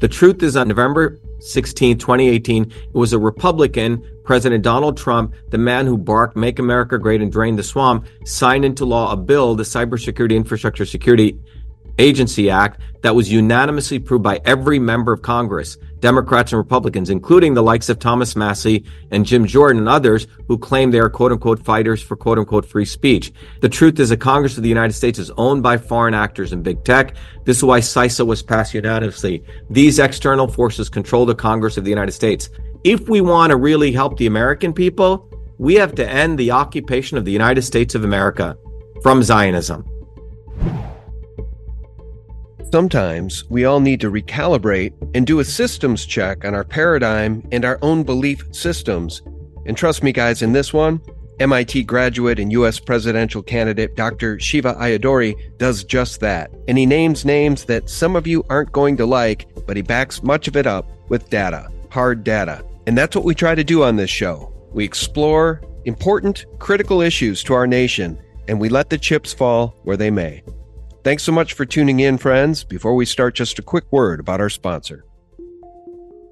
The truth is, on November 16, 2018, it was a Republican, President Donald Trump, the man who barked, Make America Great and Drain the Swamp, signed into law a bill, the Cybersecurity Infrastructure Security Agency Act that was unanimously approved by every member of Congress, Democrats and Republicans, including the likes of Thomas Massie and Jim Jordan and others who claim they are quote unquote fighters for quote unquote free speech. The truth is the Congress of the United States is owned by foreign actors and big tech. This is why CISA was passed unanimously. These external forces control the Congress of the United States. If we want to really help the American people, we have to end the occupation of the United States of America from Zionism. Sometimes we all need to recalibrate and do a systems check on our paradigm and our own belief systems. And trust me, guys, in this one, MIT graduate and U.S. presidential candidate Dr. Shiva Ayyadurai does just that. And he names names that some of you aren't going to like, but he backs much of it up with data, hard data. And that's what we try to do on this show. We explore important, critical issues to our nation, and we let the chips fall where they may. Thanks so much for tuning in, friends. Before we start, just a quick word about our sponsor.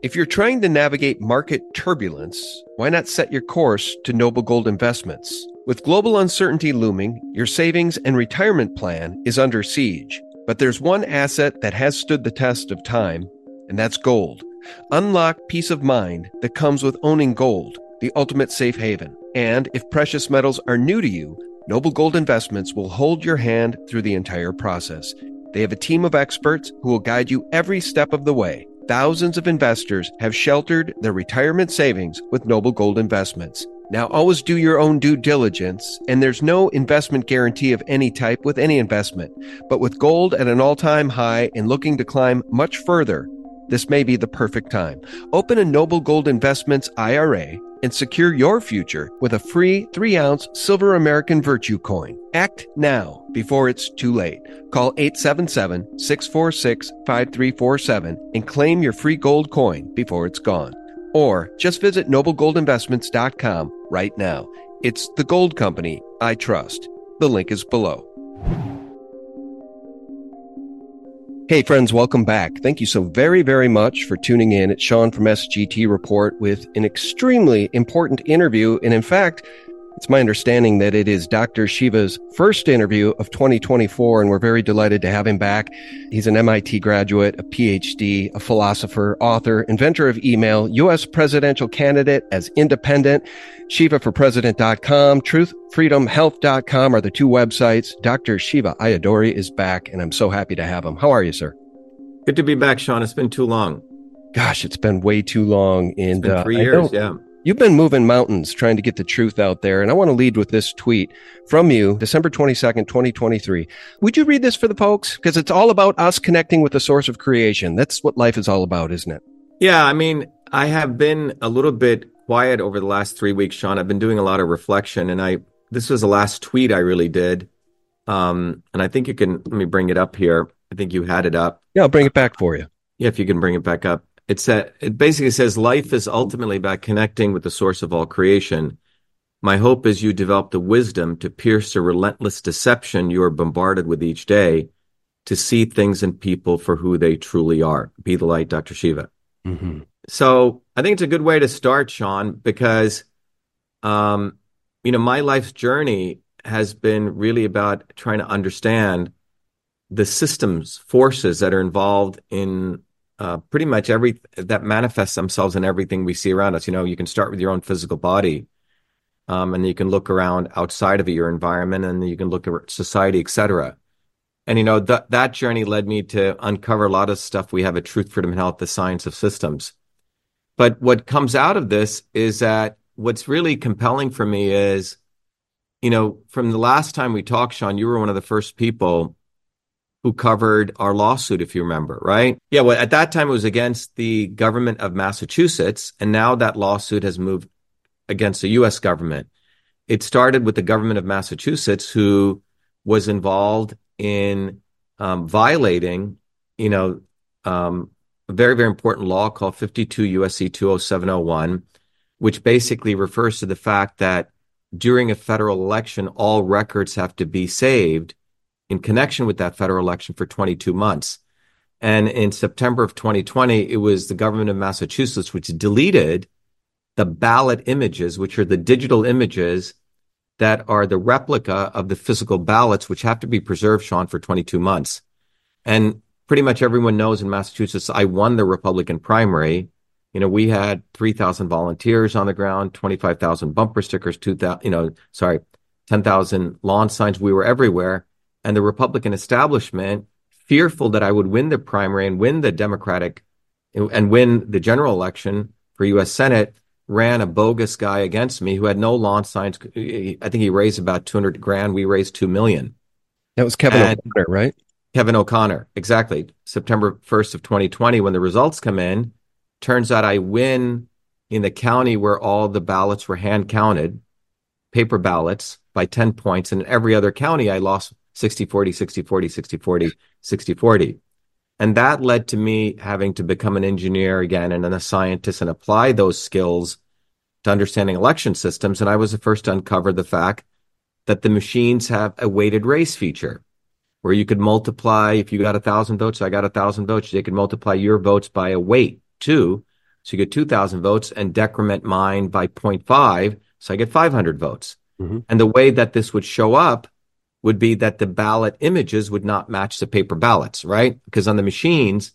If you're trying to navigate market turbulence, why not set your course to Noble Gold Investments? With global uncertainty looming, your savings and retirement plan is under siege. But there's one asset that has stood the test of time, and that's gold. Unlock peace of mind that comes with owning gold, the ultimate safe haven. And if precious metals are new to you, Noble Gold Investments will hold your hand through the entire process. They have a team of experts who will guide you every step of the way. Thousands of investors have sheltered their retirement savings with Noble Gold Investments. Now, always do your own due diligence, and there's no investment guarantee of any type with any investment. But with gold at an all time high and looking to climb much further, this may be the perfect time. Open a Noble Gold Investments IRA and secure your future with a free 3 ounce silver American Virtue coin. Act now before it's too late. Call 877 646 5347 and claim your free gold coin before it's gone. Or just visit noblegoldinvestments.com right now. It's the gold company I trust. The link is below. Hey, friends, welcome back. Thank you so very, very much for tuning in. It's Sean from SGT Report with an extremely important interview. And in fact, it's my understanding that it is Dr. Shiva's first interview of 2024, and we're very delighted to have him back. He's an MIT graduate, a PhD, a philosopher, author, inventor of email, U.S. presidential candidate as independent, ShivaForPresident.com, TruthFreedomHealth.com are the two websites. Dr. Shiva Ayyadurai is back, and I'm so happy to have him. How are you, sir? Good to be back, Sean. It's been too long. Gosh, it's been way too long. And uh, three years, yeah. You've been moving mountains trying to get the truth out there. And I want to lead with this tweet from you, December 22nd, 2023. Would you read this for the folks? Because it's all about us connecting with the source of creation. That's what life is all about, isn't it? Yeah. I mean, I have been a little bit quiet over the last three weeks, Sean. I've been doing a lot of reflection and I, this was the last tweet I really did. Um, and I think you can, let me bring it up here. I think you had it up. Yeah, I'll bring it back for you. Yeah, if you can bring it back up. It's a, it basically says life is ultimately about connecting with the source of all creation. My hope is you develop the wisdom to pierce the relentless deception you are bombarded with each day to see things and people for who they truly are. Be the light, Dr. Shiva. Mm-hmm. So I think it's a good way to start, Sean, because, um, you know, my life's journey has been really about trying to understand the systems, forces that are involved in uh, pretty much every that manifests themselves in everything we see around us. You know, you can start with your own physical body, um, and you can look around outside of your environment, and you can look at society, etc. And you know that that journey led me to uncover a lot of stuff we have at Truth, Freedom, and Health, the science of systems. But what comes out of this is that what's really compelling for me is, you know, from the last time we talked, Sean, you were one of the first people who covered our lawsuit, if you remember, right? Yeah, well, at that time it was against the government of Massachusetts, and now that lawsuit has moved against the U.S. government. It started with the government of Massachusetts, who was involved in um, violating, you know, um, a very, very important law called 52 USC 20701, which basically refers to the fact that during a federal election, all records have to be saved in connection with that federal election for 22 months. And in September of 2020, it was the government of Massachusetts which deleted the ballot images, which are the digital images that are the replica of the physical ballots, which have to be preserved, Sean, for 22 months. And pretty much everyone knows in Massachusetts, I won the Republican primary. You know, we had 3,000 volunteers on the ground, 25,000 bumper stickers, 2,000, you know, sorry, 10,000 lawn signs. We were everywhere. And the Republican establishment, fearful that I would win the primary and win the Democratic and win the general election for U.S. Senate, ran a bogus guy against me who had no lawn signs. I think he raised about 200 grand. We raised 2 million. That was Kevin and O'Connor, right? Kevin O'Connor, exactly. September 1st of 2020, when the results come in, turns out I win in the county where all the ballots were hand counted, paper ballots by 10 points. And in every other county, I lost 60 40, 60 40, 60 40, 60 40. And that led to me having to become an engineer again and then a scientist and apply those skills to understanding election systems. And I was the first to uncover the fact that the machines have a weighted race feature where you could multiply, if you got a thousand votes, I got a thousand votes, they could multiply your votes by a weight too. So you get 2,000 votes and decrement mine by 0.5. So I get 500 votes. Mm-hmm. And the way that this would show up would be that the ballot images would not match the paper ballots, right? Because on the machines,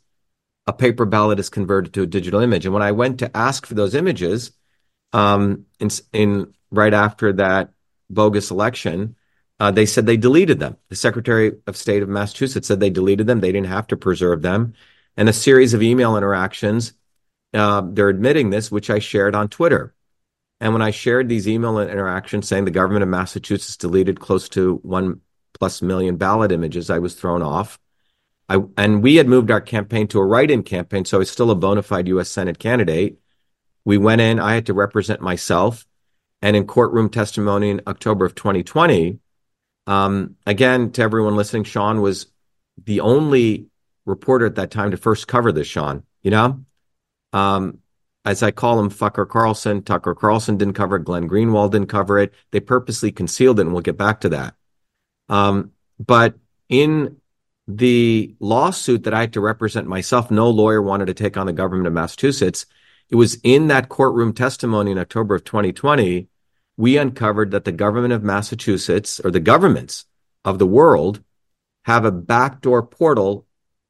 a paper ballot is converted to a digital image. And when I went to ask for those images, um, in, in right after that bogus election, uh, they said they deleted them. The Secretary of State of Massachusetts said they deleted them. They didn't have to preserve them. And a series of email interactions, uh, they're admitting this, which I shared on Twitter. And when I shared these email interactions saying the government of Massachusetts deleted close to one plus million ballot images, I was thrown off. I, and we had moved our campaign to a write-in campaign, so I was still a bona fide U.S. Senate candidate. We went in. I had to represent myself, and in courtroom testimony in October of 2020, um, again to everyone listening, Sean was the only reporter at that time to first cover this. Sean, you know, um, as I call him, Fucker Carlson. Tucker Carlson didn't cover it. Glenn Greenwald didn't cover it. They purposely concealed it, and we'll get back to that. Um, but in the lawsuit that I had to represent myself, no lawyer wanted to take on the government of Massachusetts. It was in that courtroom testimony in October of 2020, we uncovered that the government of Massachusetts, or the governments of the world, have a backdoor portal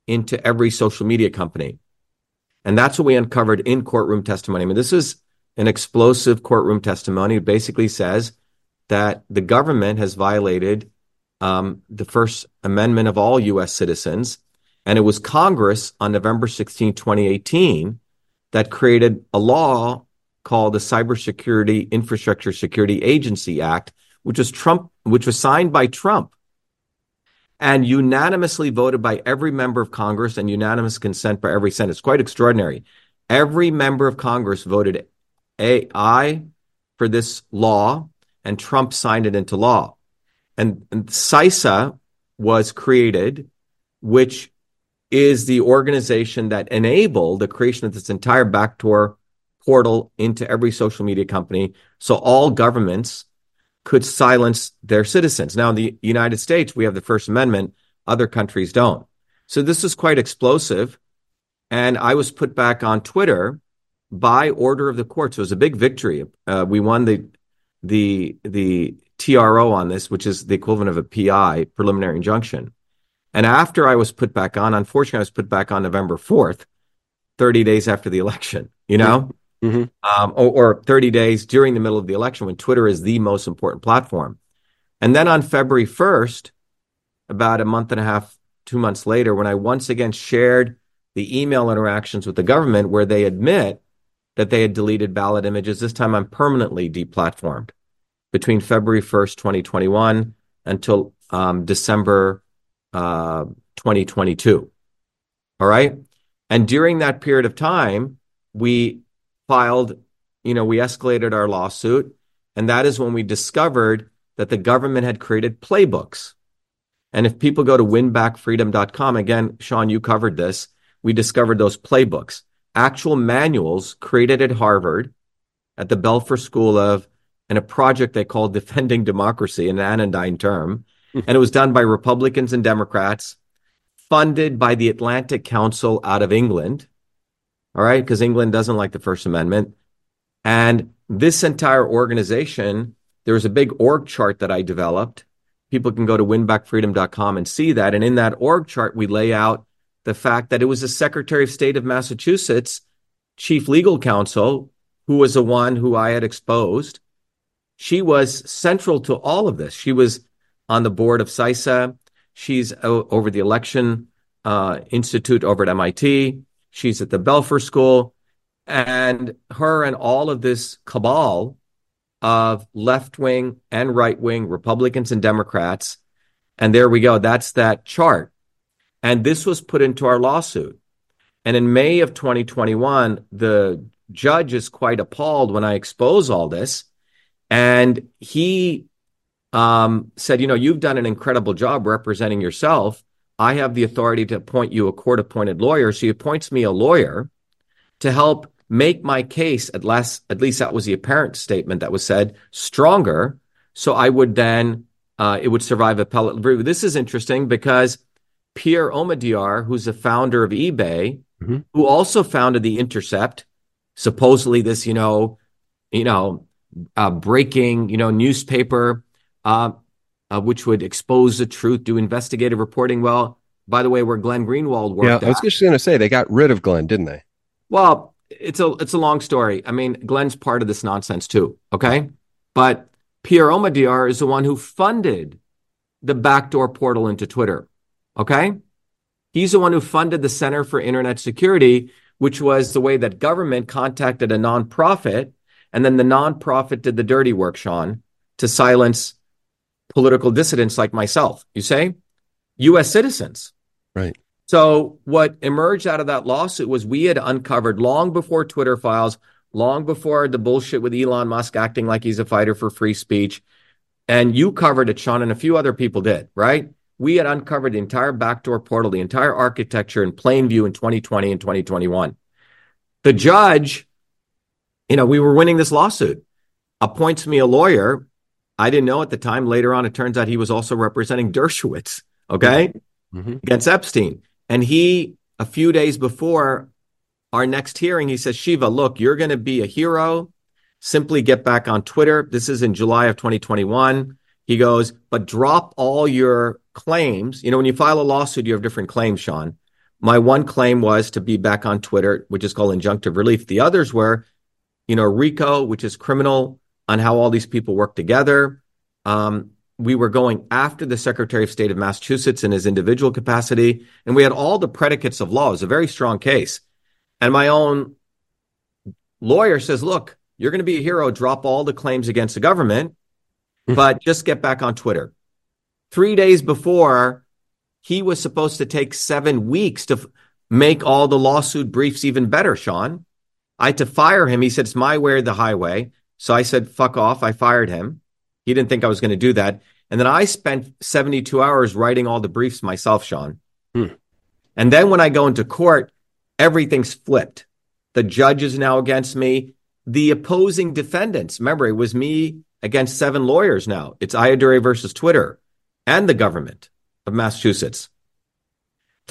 into every social media company. And that's what we uncovered in courtroom testimony. I mean, this is an explosive courtroom testimony. It basically says that the government has violated um, the First Amendment of all U.S. citizens. And it was Congress on November 16, 2018, that created a law called the Cybersecurity Infrastructure Security Agency Act, which was Trump, which was signed by Trump and unanimously voted by every member of Congress and unanimous consent by every Senate. It's quite extraordinary. Every member of Congress voted aye for this law, and Trump signed it into law. And, and CISA was created, which is the organization that enabled the creation of this entire backdoor portal into every social media company. So all governments could silence their citizens. Now, in the United States, we have the First Amendment, other countries don't. So this is quite explosive. And I was put back on Twitter by order of the court. So it was a big victory. Uh, we won the the the TRO on this, which is the equivalent of a PI, preliminary injunction. And after I was put back on, unfortunately, I was put back on November 4th, 30 days after the election, you know? Mm-hmm. um, or, or 30 days during the middle of the election when Twitter is the most important platform. And then on February 1st, about a month and a half, two months later, when I once again shared the email interactions with the government where they admit that they had deleted ballot images, this time I'm permanently deplatformed between February 1st, 2021 until um, December uh, 2022. All right. And during that period of time, we filed, you know, we escalated our lawsuit. And that is when we discovered that the government had created playbooks. And if people go to winbackfreedom.com, again, Sean, you covered this, we discovered those playbooks, actual manuals created at Harvard at the Belfer School of, and a project they called Defending Democracy, an anodyne term. Hmm. and it was done by Republicans and Democrats funded by the Atlantic Council out of England. All right, because England doesn't like the First Amendment. And this entire organization, there was a big org chart that I developed. People can go to winbackfreedom.com and see that. And in that org chart, we lay out the fact that it was the Secretary of State of Massachusetts, Chief Legal Counsel, who was the one who I had exposed. She was central to all of this. She was on the board of CISA. She's over the Election uh, Institute over at MIT. She's at the Belfer School. And her and all of this cabal of left wing and right wing Republicans and Democrats. And there we go. That's that chart. And this was put into our lawsuit. And in May of 2021, the judge is quite appalled when I expose all this. And he um, said, You know, you've done an incredible job representing yourself. I have the authority to appoint you a court appointed lawyer. So he appoints me a lawyer to help make my case, at least, at least that was the apparent statement that was said, stronger. So I would then, uh, it would survive appellate review. This is interesting because Pierre Omidyar, who's the founder of eBay, mm-hmm. who also founded The Intercept, supposedly this, you know, you know, uh, breaking, you know, newspaper, uh, uh, Uh, which would expose the truth, do investigative reporting. Well, by the way, where Glenn Greenwald worked. Yeah, I was just going to say they got rid of Glenn, didn't they? Well, it's a it's a long story. I mean, Glenn's part of this nonsense too. Okay, but Pierre Omidyar is the one who funded the backdoor portal into Twitter. Okay. He's the one who funded the Center for Internet Security, which was the way that government contacted a nonprofit. And then the nonprofit did the dirty work, Sean, to silence political dissidents like myself. You say? US citizens. Right. So what emerged out of that lawsuit was we had uncovered long before Twitter files, long before the bullshit with Elon Musk acting like he's a fighter for free speech. And you covered it, Sean, and a few other people did, right? we had uncovered the entire backdoor portal, the entire architecture in plain view in 2020 and 2021. The judge, you know, we were winning this lawsuit, appoints me a lawyer. I didn't know at the time. Later on, it turns out he was also representing Dershowitz, okay, mm-hmm. against Epstein. And he, a few days before our next hearing, he says, Shiva, look, you're going to be a hero. Simply get back on Twitter. This is in July of 2021. He goes, but drop all your claims. You know, when you file a lawsuit, you have different claims, Sean. My one claim was to be back on Twitter, which is called injunctive relief. The others were, you know, RICO, which is criminal on how all these people work together. Um, we were going after the Secretary of State of Massachusetts in his individual capacity, and we had all the predicates of law. It was a very strong case. And my own lawyer says, look, you're going to be a hero, drop all the claims against the government, but just get back on Twitter three days before he was supposed to take seven weeks to f- make all the lawsuit briefs even better, Sean. I had to fire him. He said, It's my way or the highway. So I said, Fuck off. I fired him. He didn't think I was going to do that. And then I spent 72 hours writing all the briefs myself, Sean. Hmm. And then when I go into court, everything's flipped. The judge is now against me. The opposing defendants, remember, it was me against seven lawyers now. It's Ayyadurai versus Twitter and the government of Massachusetts.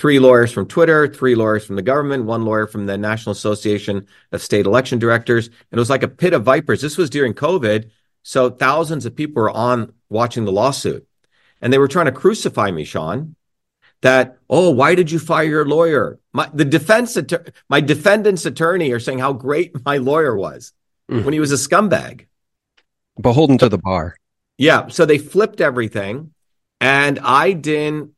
Three lawyers from Twitter, three lawyers from the government, one lawyer from the National Association of State Election Directors. And it was like a pit of vipers. This was during COVID. So thousands of people were on watching the lawsuit. And they were trying to crucify me, Sean, that, oh, why did you fire your lawyer? My, the defense, my defendant's attorney are saying how great my lawyer was mm. when he was a scumbag. Beholden to the bar. Yeah. So they flipped everything. And I didn't,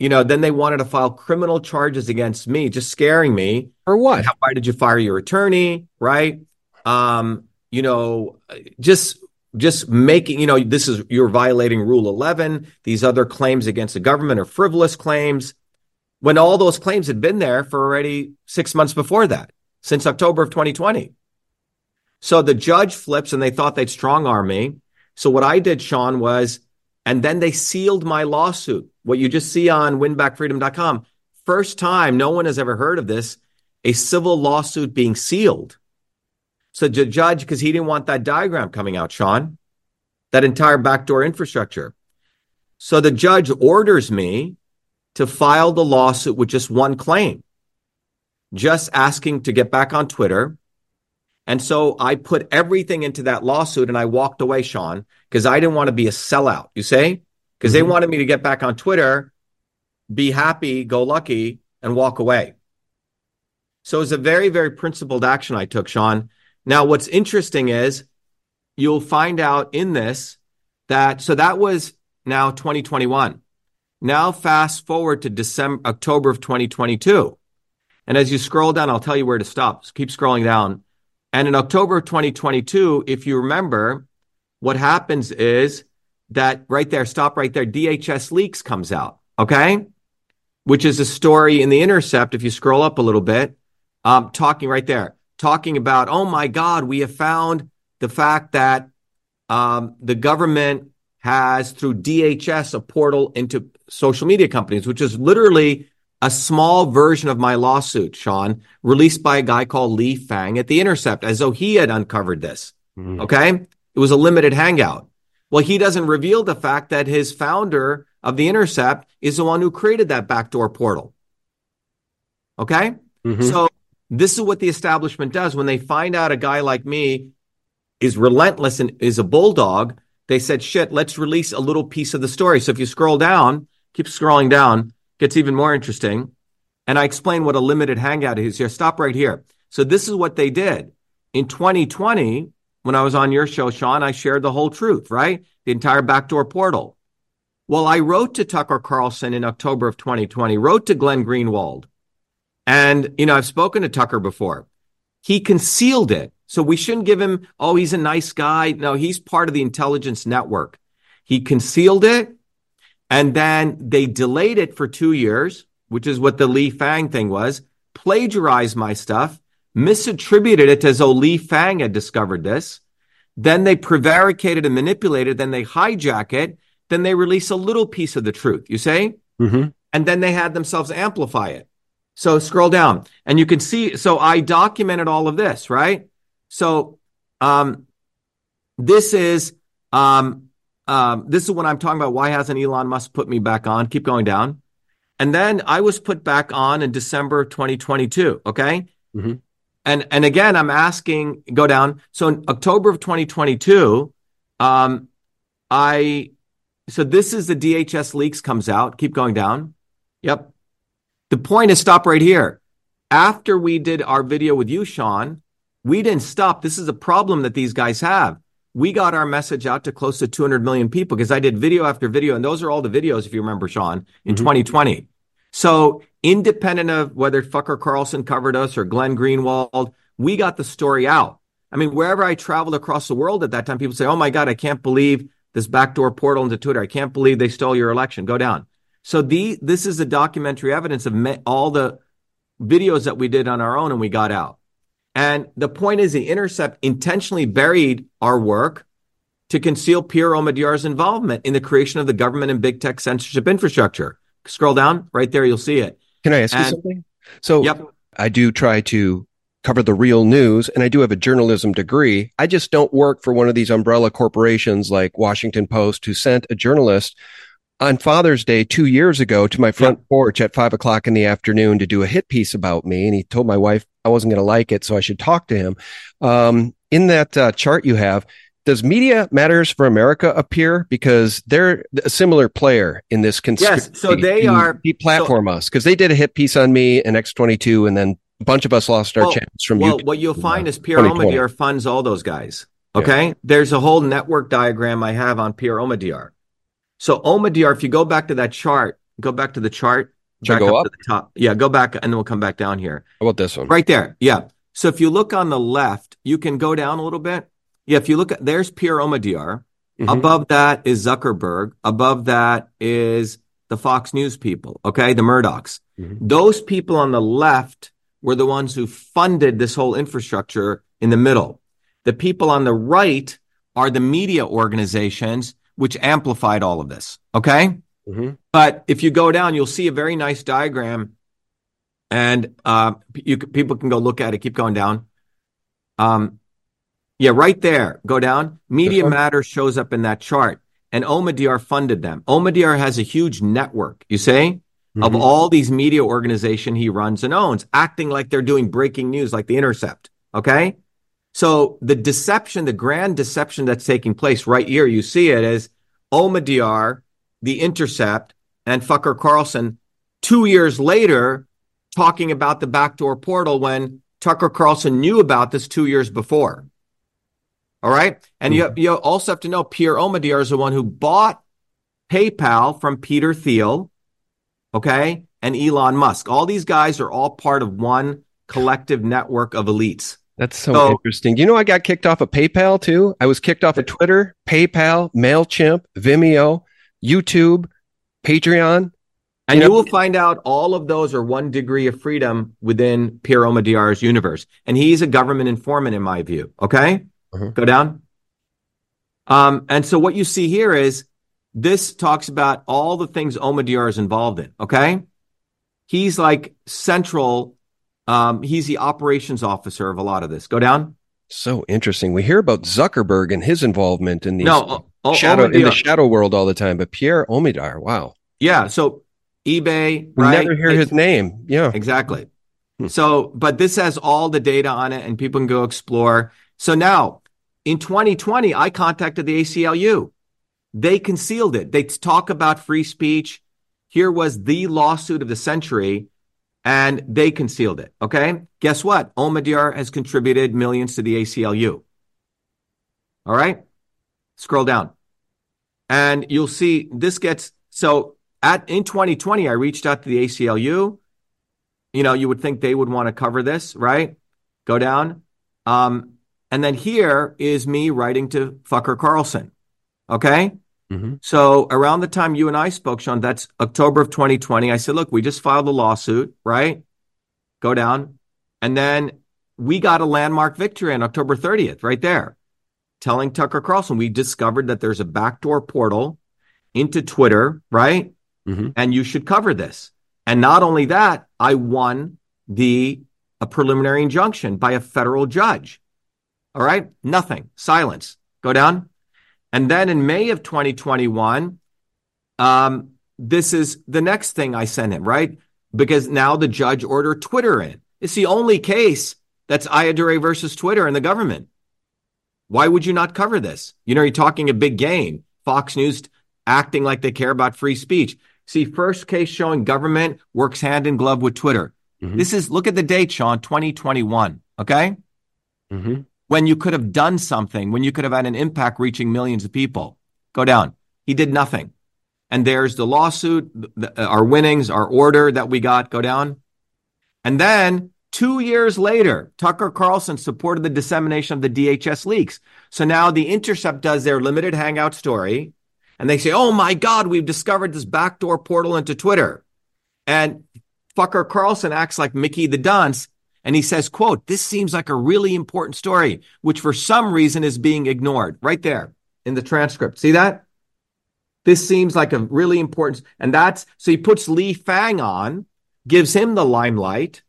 you know, then they wanted to file criminal charges against me, just scaring me. For what? How, why did you fire your attorney? Right. Um, you know, just just making, you know, this is you're violating Rule 11. These other claims against the government are frivolous claims. When all those claims had been there for already six months before that, since October of 2020. So the judge flips and they thought they'd strong arm me. So what I did, Sean, was and then they sealed my lawsuit. What you just see on winbackfreedom.com. First time, no one has ever heard of this, a civil lawsuit being sealed. So the judge, because he didn't want that diagram coming out, Sean, that entire backdoor infrastructure. So the judge orders me to file the lawsuit with just one claim, just asking to get back on Twitter. And so I put everything into that lawsuit and I walked away, Sean, because I didn't want to be a sellout, you say? Because mm-hmm. they wanted me to get back on Twitter, be happy, go lucky, and walk away. So it was a very, very principled action I took, Sean. Now, what's interesting is you'll find out in this that, so that was now 2021. Now, fast forward to December, October of 2022. And as you scroll down, I'll tell you where to stop. So keep scrolling down. And in October of 2022, if you remember, what happens is that right there, stop right there, DHS leaks comes out. Okay. Which is a story in the intercept. If you scroll up a little bit, um, talking right there, talking about, oh my God, we have found the fact that um, the government has through DHS a portal into social media companies, which is literally a small version of my lawsuit, Sean, released by a guy called Lee Fang at The Intercept, as though he had uncovered this. Mm. Okay. It was a limited hangout. Well, he doesn't reveal the fact that his founder of The Intercept is the one who created that backdoor portal. Okay. Mm-hmm. So this is what the establishment does when they find out a guy like me is relentless and is a bulldog. They said, shit, let's release a little piece of the story. So if you scroll down, keep scrolling down, gets even more interesting. And I explain what a limited hangout is here. Stop right here. So this is what they did. In 2020, when I was on your show, Sean, I shared the whole truth, right? The entire backdoor portal. Well, I wrote to Tucker Carlson in October of 2020, wrote to Glenn Greenwald, and, you know, I've spoken to Tucker before. He concealed it. So we shouldn't give him, oh, he's a nice guy. No, he's part of the intelligence network. He concealed it. And then they delayed it for two years, which is what the Lee Fang thing was, plagiarized my stuff, misattributed it as though Lee Fang had discovered this. Then they prevaricated and manipulated. Then they hijack it. Then they release a little piece of the truth, you say? Mm-hmm. And then they had themselves amplify it. So scroll down and you can see. So I documented all of this, right? So, um, this is, um, um, this is what I'm talking about. Why hasn't Elon Musk put me back on? Keep going down. And then I was put back on in December 2022. Okay. Mm-hmm. And, and again, I'm asking, go down. So in October of 2022, um, I, so this is the DHS leaks comes out. Keep going down. Yep. The point is stop right here. After we did our video with you, Sean, we didn't stop. This is a problem that these guys have. We got our message out to close to 200 million people because I did video after video. And those are all the videos, if you remember, Sean, in mm-hmm. 2020. So independent of whether Fucker Carlson covered us or Glenn Greenwald, we got the story out. I mean, wherever I traveled across the world at that time, people say, Oh my God, I can't believe this backdoor portal into Twitter. I can't believe they stole your election. Go down. So the this is the documentary evidence of me, all the videos that we did on our own and we got out. And the point is, the Intercept intentionally buried our work to conceal Pierre Omidyar's involvement in the creation of the government and big tech censorship infrastructure. Scroll down right there, you'll see it. Can I ask and, you something? So, yep. I do try to cover the real news and I do have a journalism degree. I just don't work for one of these umbrella corporations like Washington Post who sent a journalist on Father's Day two years ago to my front porch at five o'clock in the afternoon to do a hit piece about me. And he told my wife I wasn't going to like it, so I should talk to him. Um, in that uh, chart you have, does Media Matters for America appear? Because they're a similar player in this conspiracy. Yes, so they are platform so, us because they did a hit piece on me and X22, and then a bunch of us lost our well, chance from well, what you'll find is Pierre Omidyar funds all those guys. Okay, yeah. there's a whole network diagram I have on Pierre Omidyar. So Omidyar, if you go back to that chart, go back to the chart. Should back go up, up? to the top. Yeah, go back and then we'll come back down here. How about this one? Right there. Yeah. So if you look on the left, you can go down a little bit. Yeah, if you look at there's Pierre Omidyar. Mm-hmm. Above that is Zuckerberg. Above that is the Fox News people, okay? The Murdochs. Mm-hmm. Those people on the left were the ones who funded this whole infrastructure in the middle. The people on the right are the media organizations which amplified all of this. Okay. Mm-hmm. But if you go down, you'll see a very nice diagram and uh, you, people can go look at it. Keep going down. Um, yeah, right there. Go down. Media Matter shows up in that chart, and Omidyar funded them. Omidyar has a huge network. You say mm-hmm. of all these media organization he runs and owns, acting like they're doing breaking news like the Intercept. Okay. So the deception, the grand deception that's taking place right here, you see it as the Intercept, and Fucker Carlson two years later talking about the backdoor portal when Tucker Carlson knew about this two years before. All right. And mm-hmm. you, you also have to know Pierre Omidyar is the one who bought PayPal from Peter Thiel. Okay. And Elon Musk. All these guys are all part of one collective network of elites. That's so, so interesting. You know, I got kicked off of PayPal too. I was kicked off of Twitter, PayPal, MailChimp, Vimeo, YouTube, Patreon. And you, know, you will find out all of those are one degree of freedom within Pierre Omidyar's universe. And he's a government informant, in my view. Okay? Uh-huh. Go down. Um, and so what you see here is this talks about all the things Omidyar is involved in. Okay? He's like central. Um, he's the operations officer of a lot of this. Go down. So interesting. We hear about Zuckerberg and his involvement in the no, shadow in the shadow world all the time, but Pierre Omidyar, wow. Yeah. So eBay. We right? never hear his name. Yeah, exactly. Hmm. So, but this has all the data on it, and people can go explore. So now, in 2020, I contacted the ACLU. They concealed it. They talk about free speech. Here was the lawsuit of the century, and they concealed it. Okay. Guess what? Omidyar has contributed millions to the ACLU. All right. Scroll down. And you'll see this gets so at in 2020, I reached out to the ACLU. You know, you would think they would want to cover this, right? Go down. Um, and then here is me writing to Fucker Carlson. Okay. Mm-hmm. So around the time you and I spoke, Sean, that's October of 2020. I said, look, we just filed a lawsuit, right? Go down. And then we got a landmark victory on October 30th, right there, telling Tucker Carlson we discovered that there's a backdoor portal into Twitter, right? mm-hmm. and you should cover this. And not only that, I won the a preliminary injunction by a federal judge. All right, nothing, silence. Go down. And then in May of 2021, um, this is the next thing I sent him, right? Because now the judge ordered Twitter in. It's the only case that's Ayyadurai versus Twitter and the government. Why would you not cover this? You know, you're talking a big game. Fox News acting like they care about free speech. See, first case showing government works hand in glove with Twitter. Mm-hmm. This is, look at the date, Sean, 2021. Okay. Mm-hmm. When you could have done something, when you could have had an impact reaching millions of people. Go down. He did nothing. And there's the lawsuit, the, our winnings, our order that we got. Go down. And then two years later, Tucker Carlson supported the dissemination of the DHS leaks. So now the Intercept does their limited hangout story and they say, "Oh my God, we've discovered this backdoor portal into Twitter," and fucker Carlson acts like Mickey the Dunce, and he says, "quote This seems like a really important story, which for some reason is being ignored." Right there in the transcript, see that? This seems like a really important, and that's so he puts Lee Fang on, gives him the limelight,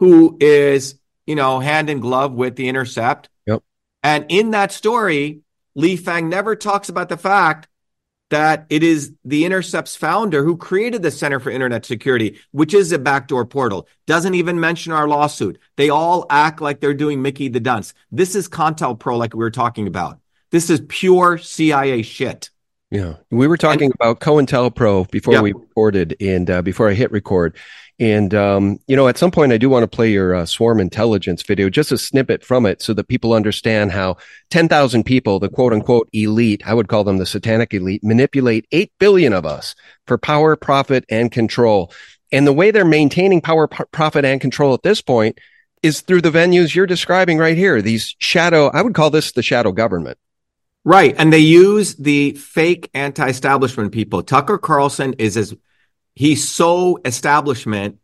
who is you know hand in glove with the Intercept. Yep. And in that story, Lee Fang never talks about the fact that it is the Intercept's founder who created the Center for Internet Security, which is a backdoor portal. Doesn't even mention our lawsuit. They all act like they're doing Mickey the Dunce. This is COINTELPRO, like we were talking about. This is pure CIA shit. Yeah, we were talking and, about COINTELPRO before yeah. we recorded, and uh, before I hit record, and, um, you know, at some point, I do want to play your uh, swarm intelligence video, just a snippet from it so that people understand how 10,000 people, the quote unquote elite, I would call them the satanic elite, manipulate 8 billion of us for power, profit, and control. And the way they're maintaining power, p- profit, and control at this point is through the venues you're describing right here. These shadow, I would call this the shadow government. Right. And they use the fake anti establishment people. Tucker Carlson is as he's so establishment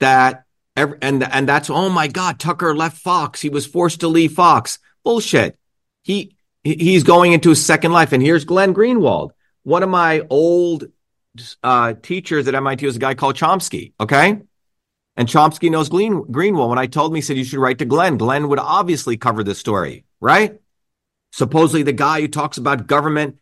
that every, and and that's oh my god Tucker left Fox. He was forced to leave Fox. Bullshit. He he's going into his second life. And here's Glenn Greenwald one of my old uh, teachers at MIT was a guy called Chomsky okay? And Chomsky knows Green, Greenwald. When I told him he said you should write to Glenn. Glenn would obviously cover this story right? Supposedly the guy who talks about government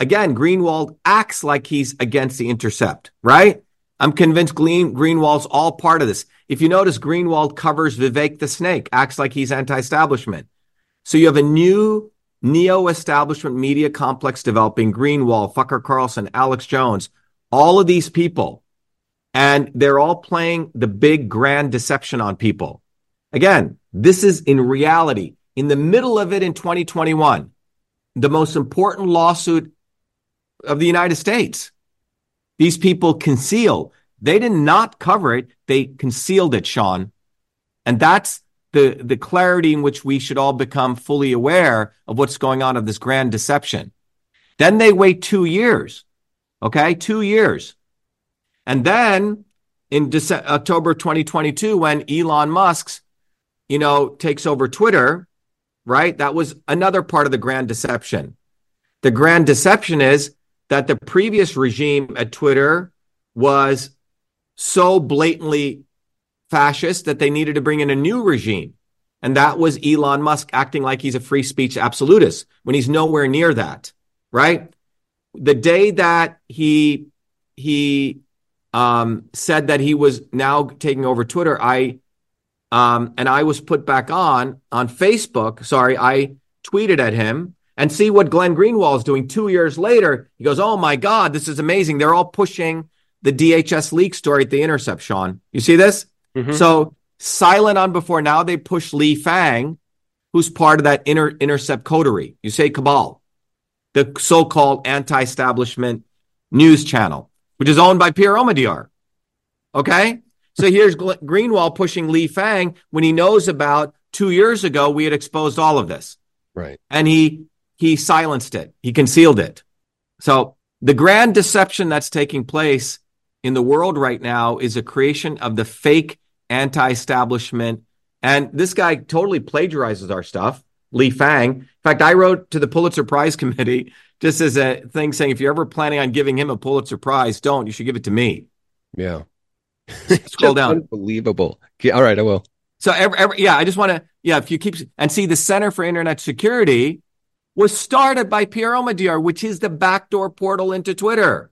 Again, Greenwald acts like he's against the intercept, right? I'm convinced Green, Greenwald's all part of this. If you notice, Greenwald covers Vivek the Snake, acts like he's anti-establishment. So you have a new neo-establishment media complex developing. Greenwald, Fucker Carlson, Alex Jones, all of these people, and they're all playing the big grand deception on people. Again, this is in reality in the middle of it in 2021, the most important lawsuit of the United States. These people conceal. They did not cover it. They concealed it, Sean. And that's the, the clarity in which we should all become fully aware of what's going on of this grand deception. Then they wait two years. Okay. Two years. And then in December, October 2022, when Elon Musk's, you know, takes over Twitter, right? That was another part of the grand deception. The grand deception is that the previous regime at Twitter was so blatantly fascist that they needed to bring in a new regime. And that was Elon Musk acting like he's a free speech absolutist when he's nowhere near that, right? The day that he he um, said that he was now taking over Twitter, I um, and I was put back on on Facebook. Sorry, I tweeted at him and see what Glenn Greenwald is doing two years later. He goes, Oh my God, this is amazing. They're all pushing the DHS leak story at the Intercept, Sean. You see this? Mm-hmm. So silent on before now they push Lee Fang, who's part of that inter- Intercept coterie. You say cabal, the so-called anti-establishment news channel, which is owned by Pierre Omidyar. Okay? So here's Greenwald pushing Lee Fang when he knows about two years ago we had exposed all of this. Right. And he he silenced it. He concealed it. So the grand deception that's taking place in the world right now is a creation of the fake anti-establishment. And this guy totally plagiarizes our stuff, Lee Fang. In fact, I wrote to the Pulitzer Prize Committee just as a thing saying if you're ever planning on giving him a Pulitzer Prize, don't. You should give it to me. Yeah. Scroll down. Unbelievable. Okay, all right, I will. So every, every yeah, I just want to yeah, if you keep and see the Center for Internet Security was started by Pierre Omidyar, which is the backdoor portal into Twitter.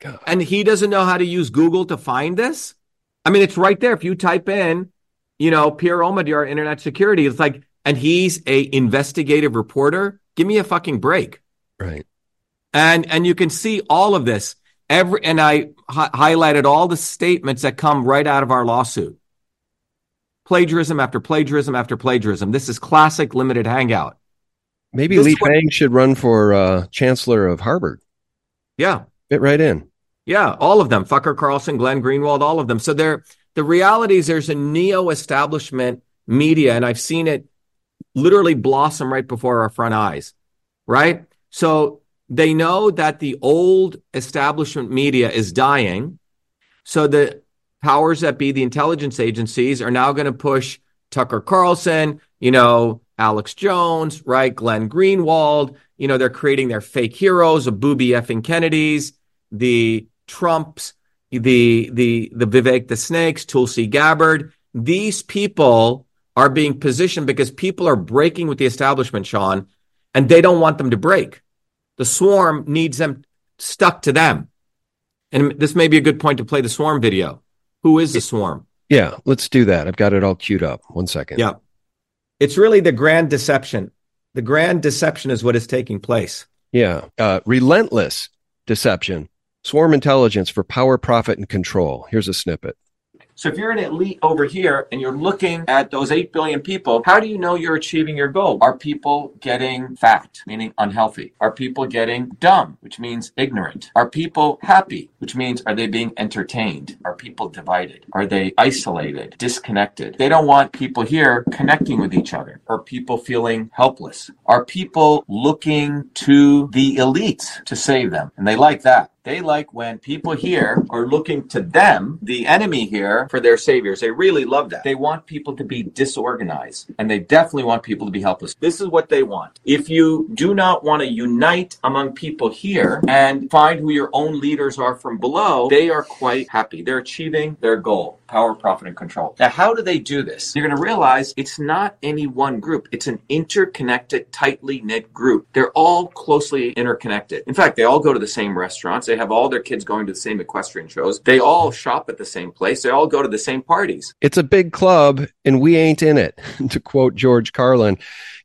God. And he doesn't know how to use Google to find this. I mean, it's right there. If you type in, you know, Pierre Omidyar, Internet Security, it's like, and he's a investigative reporter. Give me a fucking break. Right. And and you can see all of this. Every and I hi- highlighted all the statements that come right out of our lawsuit. Plagiarism after plagiarism after plagiarism. This is classic limited hangout. Maybe this Lee Fang should run for uh, chancellor of Harvard. Yeah, fit right in. Yeah, all of them. Fucker Carlson, Glenn Greenwald, all of them. So there, the reality is there's a neo-establishment media, and I've seen it literally blossom right before our front eyes. Right. So they know that the old establishment media is dying. So the powers that be, the intelligence agencies, are now going to push Tucker Carlson, you know, Alex Jones, right? Glenn Greenwald. You know, they're creating their fake heroes, the booby effing Kennedys, the Trumps, the the the Vivek the Snakes, Tulsi Gabbard. These people are being positioned because people are breaking with the establishment, Sean, and they don't want them to break. The swarm needs them stuck to them. And this may be a good point to play the swarm video. Who is the swarm? Yeah, let's do that. I've got it all queued up. One second. Yeah. It's really the grand deception. The grand deception is what is taking place. Yeah. Uh, relentless deception. Swarm intelligence for power, profit, and control. Here's a snippet. So if you're an elite over here and you're looking at those 8 billion people, how do you know you're achieving your goal? Are people getting fat, meaning unhealthy? Are people getting dumb, which means ignorant? Are people happy, which means are they being entertained? Are people divided? Are they isolated, disconnected? They don't want people here connecting with each other. Are people feeling helpless? Are people looking to the elites to save them? And they like that. They like when people here are looking to them, the enemy here, for their saviors. They really love that. They want people to be disorganized and they definitely want people to be helpless. This is what they want. If you do not want to unite among people here and find who your own leaders are from below, they are quite happy. They're achieving their goal power, profit, and control. Now, how do they do this? You're going to realize it's not any one group. It's an interconnected, tightly knit group. They're all closely interconnected. In fact, they all go to the same restaurants. They have all their kids going to the same equestrian shows. They all shop at the same place. They all go to the same parties. It's a big club and we ain't in it, to quote George Carlin.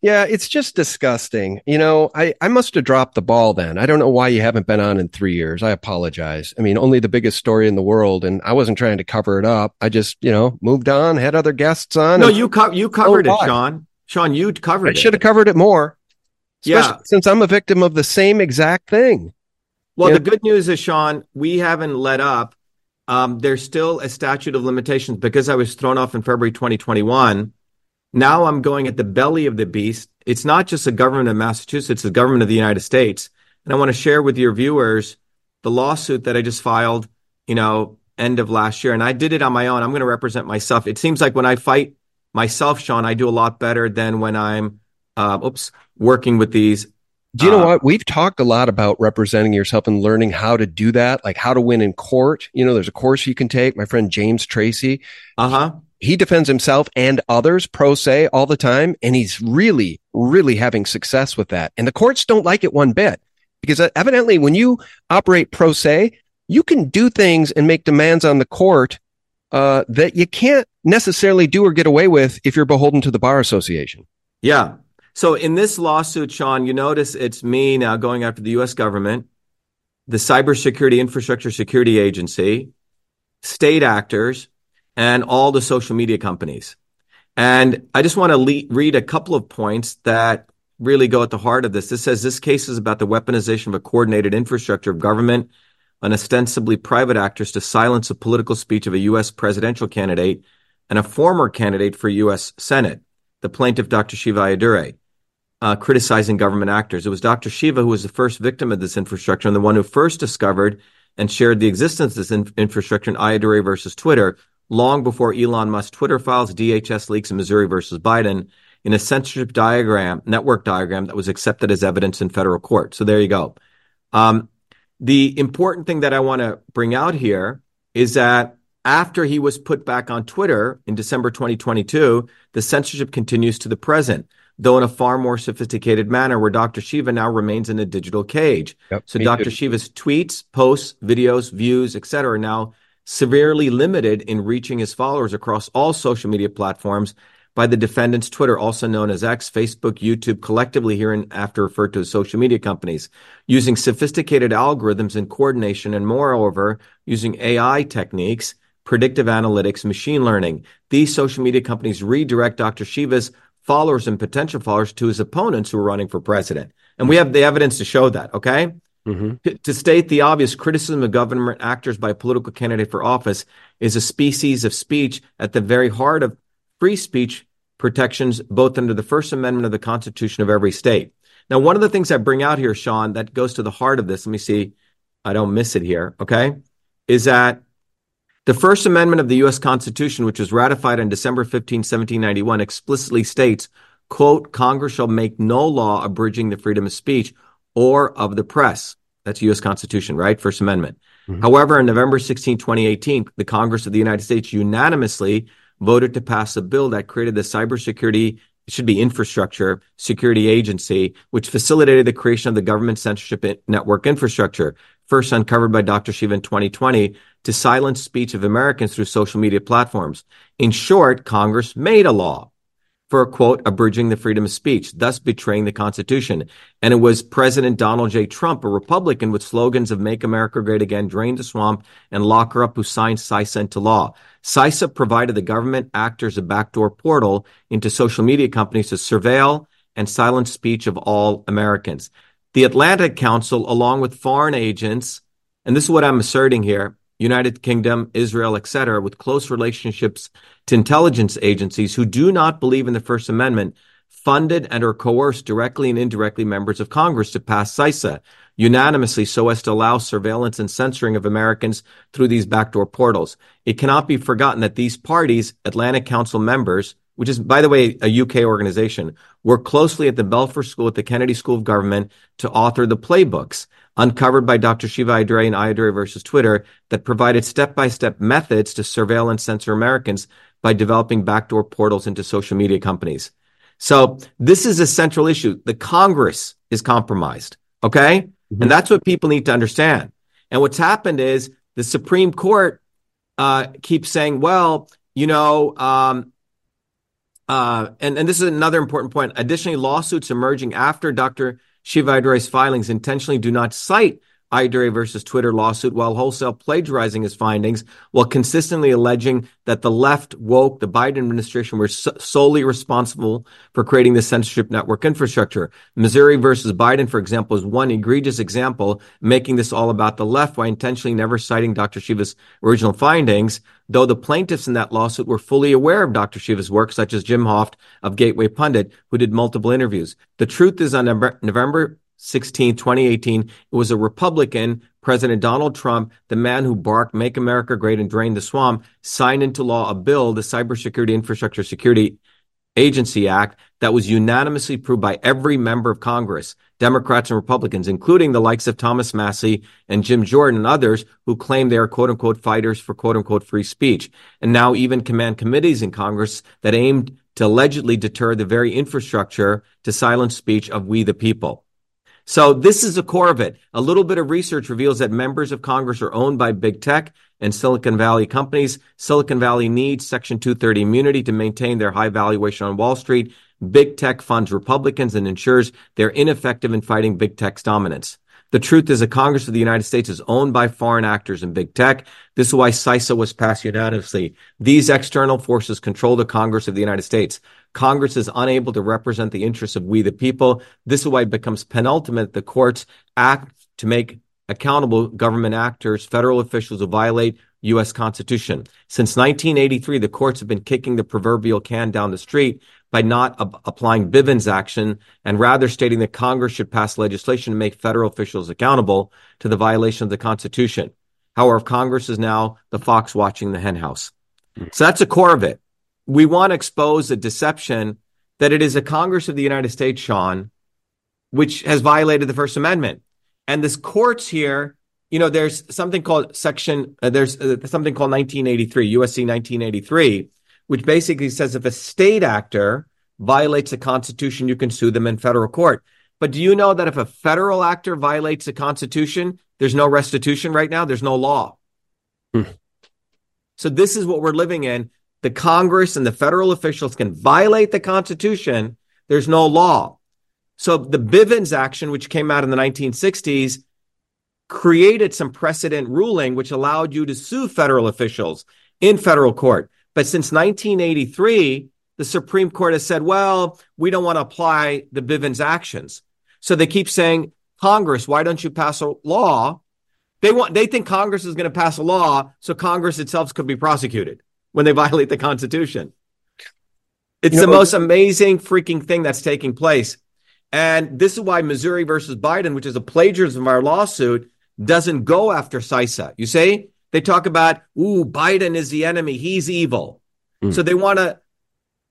Yeah, it's just disgusting. You know, I, I must have dropped the ball then. I don't know why you haven't been on in three years. I apologize. I mean, only the biggest story in the world, and I wasn't trying to cover it up. I just, you know, moved on, had other guests on. No, you co- you covered oh, it, Sean. Sean, you covered I it. I should have covered it more. yeah. Since I'm a victim of the same exact thing. Well, the good news is, Sean, we haven't let up. Um, there's still a statute of limitations because I was thrown off in February 2021 now I'm going at the belly of the beast. It's not just the government of Massachusetts, it's the government of the United States. And I want to share with your viewers the lawsuit that I just filed, you know, end of last year. And I did it on my own. I'm going to represent myself. It seems like when I fight myself, Sean, I do a lot better than when I'm, uh, oops, working with these. Do you know uh, what? We've talked a lot about representing yourself and learning how to do that, like how to win in court. You know, there's a course you can take. My friend James Tracy. Uh huh he defends himself and others pro se all the time. And he's really, really having success with that. And the courts don't like it one bit because evidently when you operate pro se, you can do things and make demands on the court uh, that you can't necessarily do or get away with if you're beholden to the bar association. Yeah. So in this lawsuit, Sean, you notice it's me now going after the U.S. government, the Cybersecurity Infrastructure Security Agency, state actors, and all the social media companies. And I just want to le- read a couple of points that really go at the heart of this. This says this case is about the weaponization of a coordinated infrastructure of government and ostensibly private actors to silence the political speech of a U.S. presidential candidate and a former candidate for U.S. Senate, the plaintiff, Dr. Shiva Ayyadurai, uh, criticizing government actors. It was Dr. Shiva who was the first victim of this infrastructure and the one who first discovered and shared the existence of this in- infrastructure in Ayyadurai versus Twitter, long before Elon Musk's Twitter files, DHS leaks, in Missouri versus Biden in a censorship diagram, network diagram that was accepted as evidence in federal court. So there you go. Um, the important thing that I want to bring out here is that after he was put back on Twitter in December 2022, the censorship continues to the present, though in a far more sophisticated manner, where Dr. Shiva now remains in a digital cage. Yep, so Dr. Too. Shiva's tweets, posts, videos, views, etc., now severely limited in reaching his followers across all social media platforms by the defendant's Twitter, also known as X, Facebook, YouTube, collectively hereinafter referred to as social media companies, using sophisticated algorithms and coordination, and moreover, using AI techniques, predictive analytics, machine learning. These social media companies redirect Dr. Shiva's followers and potential followers to his opponents who are running for president. And we have the evidence to show that, okay? Mm-hmm. To state the obvious, criticism of government actors by a political candidate for office is a species of speech at the very heart of free speech protections, both under the First Amendment of the Constitution of every state. Now, one of the things I bring out here, Sean, that goes to the heart of this, let me see, I don't miss it here, okay, is that the First Amendment of the U.S. Constitution, which was ratified on December 15, 1791, explicitly states, quote, Congress shall make no law abridging the freedom of speech or of the press. That's U.S. Constitution, right? First Amendment. Mm-hmm. However, on November 16, 2018, the Congress of the United States unanimously voted to pass a bill that created the cybersecurity it should be infrastructure security agency, which facilitated the creation of the government censorship network infrastructure, first uncovered by Dr. Shiva in 2020 to silence speech of Americans through social media platforms. In short, Congress made a law for, quote, abridging the freedom of speech, thus betraying the Constitution. And it was President Donald J. Trump, a Republican with slogans of Make America Great Again, Drain the Swamp, and Lock Her Up, who signed CISA into law. CISA provided the government actors a backdoor portal into social media companies to surveil and silence speech of all Americans. The Atlantic Council, along with foreign agents, and this is what I'm asserting here, United Kingdom, Israel, etc., with close relationships to intelligence agencies who do not believe in the First Amendment, funded and or coerced directly and indirectly members of Congress to pass CISA unanimously so as to allow surveillance and censoring of Americans through these backdoor portals. It cannot be forgotten that these parties, Atlantic Council members, which is, by the way, a UK organization, work closely at the Belfer School at the Kennedy School of Government to author the playbooks uncovered by Dr. Shiva Ayyadurai and Ayyadurai versus Twitter that provided step-by-step methods to surveil and censor Americans by developing backdoor portals into social media companies. So this is a central issue. The Congress is compromised. Okay. Mm-hmm. And that's what people need to understand. And what's happened is the Supreme Court uh, keeps saying, well, you know, um, uh, and, and this is another important point. Additionally, lawsuits emerging after Dr. Ayyadurai's filings intentionally do not cite Ayyadurai versus Twitter lawsuit while wholesale plagiarizing his findings, while consistently alleging that the left woke, the Biden administration were so- solely responsible for creating the censorship network infrastructure. Missouri versus Biden, for example, is one egregious example, making this all about the left by intentionally never citing Dr. Shiva's original findings, though the plaintiffs in that lawsuit were fully aware of Dr. Shiva's work, such as Jim Hoft of Gateway Pundit, who did multiple interviews. The truth is on November 16, 2018, it was a Republican, President Donald Trump, the man who barked, Make America Great and Drain the Swamp, signed into law a bill, the Cybersecurity Infrastructure Security Agency Act, that was unanimously approved by every member of Congress, Democrats and Republicans, including the likes of Thomas Massie and Jim Jordan and others who claim they are quote unquote fighters for quote unquote free speech. And now even command committees in Congress that aimed to allegedly deter the very infrastructure to silence speech of we the people. So this is the core of it. A little bit of research reveals that members of Congress are owned by big tech and Silicon Valley companies. Silicon Valley needs Section 230 immunity to maintain their high valuation on Wall Street. Big tech funds Republicans and ensures they're ineffective in fighting big tech's dominance. The truth is, the Congress of the United States is owned by foreign actors and big tech. This is why CISA was passed unanimously. These external forces control the Congress of the United States. Congress is unable to represent the interests of we the people. This is why it becomes penultimate. The courts act to make accountable government actors, federal officials who violate U.S. Constitution. Since 1983, the courts have been kicking the proverbial can down the street by not ab- applying Bivens action and rather stating that Congress should pass legislation to make federal officials accountable to the violation of the Constitution. However, Congress is now the fox watching the henhouse. So that's the core of it. We want to expose the deception that it is a Congress of the United States, Sean, which has violated the First Amendment. And this courts here, you know, there's something called section, uh, there's uh, something called 1983, USC 1983, which basically says if a state actor violates the Constitution, you can sue them in federal court. But do you know that if a federal actor violates the Constitution, there's no restitution right now? There's no law. Hmm. So this is what we're living in. The Congress and the federal officials can violate the Constitution. There's no law. So the Bivens action, which came out in the 1960s, created some precedent ruling which allowed you to sue federal officials in federal court. But since 1983, the Supreme Court has said, well, we don't want to apply the Bivens actions. So they keep saying, Congress, why don't you pass a law? They want they think Congress is going to pass a law so Congress itself could be prosecuted when they violate the Constitution. It's you know, the most amazing freaking thing that's taking place. And this is why Missouri versus Biden, which is a plagiarism of our lawsuit, doesn't go after CISA. You see? They talk about, ooh, Biden is the enemy. He's evil. Mm. So they want to,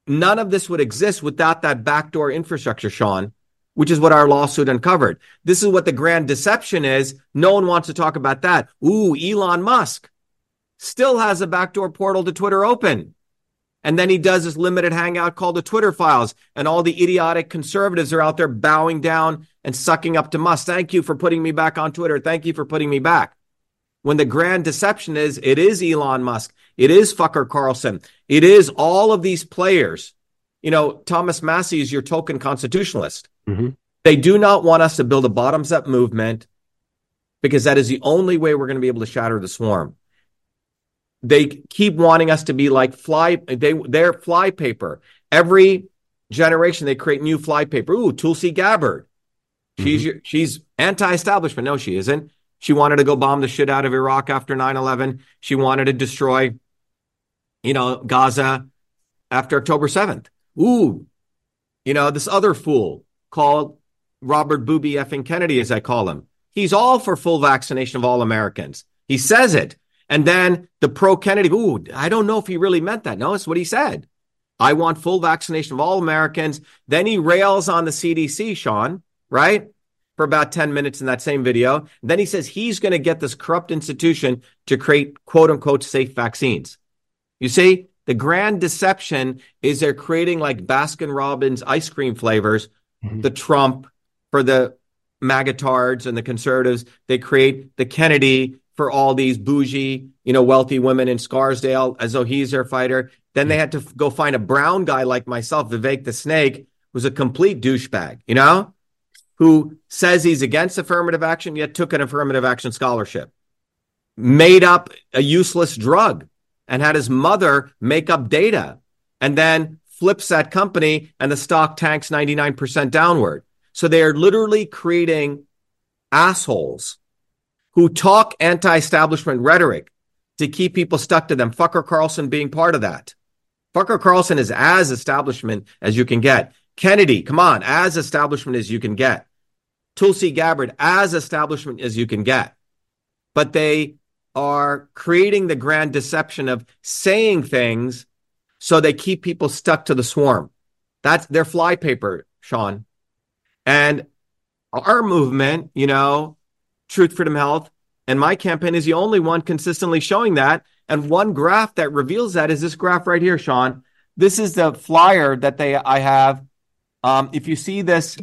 none of this would exist without that backdoor infrastructure, Sean, which is what our lawsuit uncovered. This is what the grand deception is. No one wants to talk about that. Ooh, Elon Musk still has a backdoor portal to Twitter open. And then he does this limited hangout called the Twitter files. And all the idiotic conservatives are out there bowing down and sucking up to Musk. Thank you for putting me back on Twitter. Thank you for putting me back when the grand deception is it is Elon Musk, it is Fucker Carlson, it is all of these players. You know, Thomas Massie is your token constitutionalist. Mm-hmm. They do not want us to build a bottoms up movement because that is the only way we're going to be able to shatter the swarm. They keep wanting us to be like fly, they, they're fly paper. Every generation, they create new fly paper. Ooh, Tulsi Gabbard. She's, mm-hmm. she's anti-establishment. No, she isn't. She wanted to go bomb the shit out of Iraq after 9 11. She wanted to destroy, you know, Gaza after October 7th. Ooh, you know, this other fool called Robert Booby effing Kennedy, as I call him. He's all for full vaccination of all Americans. He says it. And then the pro Kennedy, ooh, I don't know if he really meant that. No, it's what he said. I want full vaccination of all Americans. Then he rails on the CDC, Sean, right? for about 10 minutes in that same video. Then he says he's going to get this corrupt institution to create quote unquote safe vaccines. You see, the grand deception is they're creating like Baskin Robbins ice cream flavors, mm-hmm. the Trump for the magatards and the conservatives. They create the Kennedy for all these bougie, you know, wealthy women in Scarsdale as though he's their fighter. Then they had to f- go find a brown guy like myself, Vivek the Snake, who's a complete douchebag, you know, who says he's against affirmative action, yet took an affirmative action scholarship, made up a useless drug, and had his mother make up data, and then flips that company and the stock tanks 99% downward. So they are literally creating assholes who talk anti-establishment rhetoric to keep people stuck to them. Fucker Carlson being part of that. Fucker Carlson is as establishment as you can get. Kennedy, come on, as establishment as you can get. Tulsi Gabbard, as establishment as you can get. But they are creating the grand deception of saying things so they keep people stuck to the swarm. That's their flypaper, Sean. And our movement, you know, Truth, Freedom, Health, and my campaign is the only one consistently showing that. And one graph that reveals that is this graph right here, Sean. This is the flyer that they I have. Um, if you see this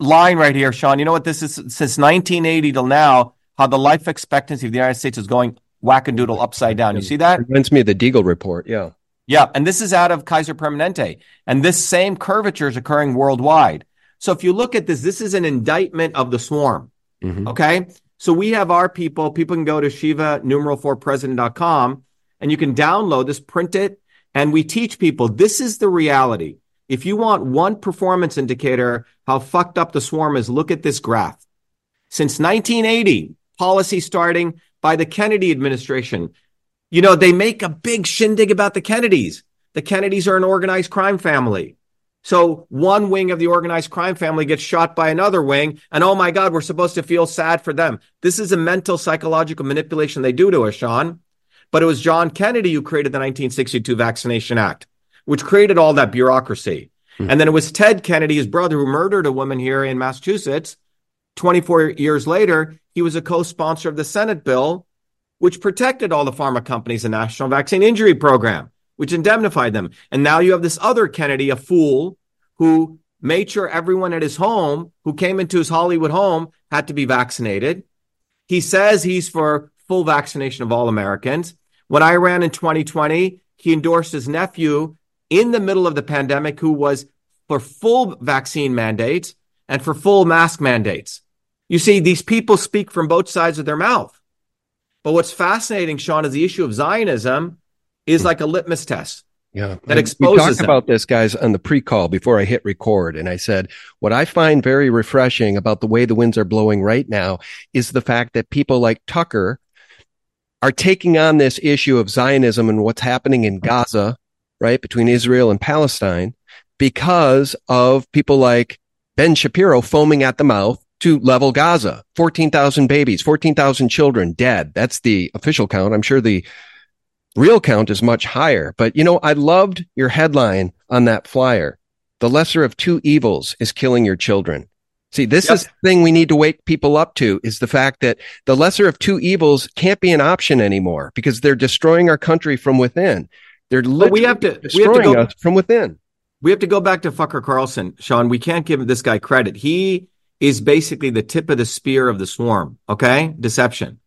line right here, Sean, you know what this is? Since 1980 till now, how the life expectancy of the United States is going whack and doodle upside down. You see that? Reminds me of the Deagle report. Yeah. Yeah. And this is out of Kaiser Permanente. And this same curvature is occurring worldwide. So if you look at this, this is an indictment of the swarm. Mm-hmm. Okay. So we have our people. People can go to Shiva numeral four president.com and you can download this, print it, and we teach people this is the reality. If you want one performance indicator, how fucked up the swarm is, look at this graph. Since 1980, policy starting by the Kennedy administration, you know, they make a big shindig about the Kennedys. The Kennedys are an organized crime family. So one wing of the organized crime family gets shot by another wing, and oh my God, we're supposed to feel sad for them. This is a mental psychological manipulation they do to us, Sean. But it was John Kennedy who created the 1962 Vaccination Act, which created all that bureaucracy. Hmm. And then it was Ted Kennedy, his brother, who murdered a woman here in Massachusetts. 24 years later, he was a co-sponsor of the Senate bill, which protected all the pharma companies, and National Vaccine Injury Program which indemnified them. And now you have this other Kennedy, a fool, who made sure everyone at his home who came into his Hollywood home had to be vaccinated. He says he's for full vaccination of all Americans. When I ran in 2020, he endorsed his nephew in the middle of the pandemic, who was for full vaccine mandates and for full mask mandates. You see, these people speak from both sides of their mouth. But what's fascinating, Sean, is the issue of Zionism is like a litmus test. Yeah. That exposes we talked them. about this, guys, on the pre-call before I hit record. And I said, what I find very refreshing about the way the winds are blowing right now is the fact that people like Tucker are taking on this issue of Zionism and what's happening in Gaza, right? Between Israel and Palestine because of people like Ben Shapiro foaming at the mouth to level Gaza. 14,000 babies, 14,000 children dead. That's the official count. I'm sure the Real count is much higher. But you know, I loved your headline on that flyer. The lesser of two evils is killing your children. See, this yep. is the thing we need to wake people up to is the fact that the lesser of two evils can't be an option anymore because they're destroying our country from within. They're literally we have to, destroying we have to go, us from within. We have to go back to Fucker Carlson, Sean. We can't give this guy credit. He is basically the tip of the spear of the swarm. Okay. Deception.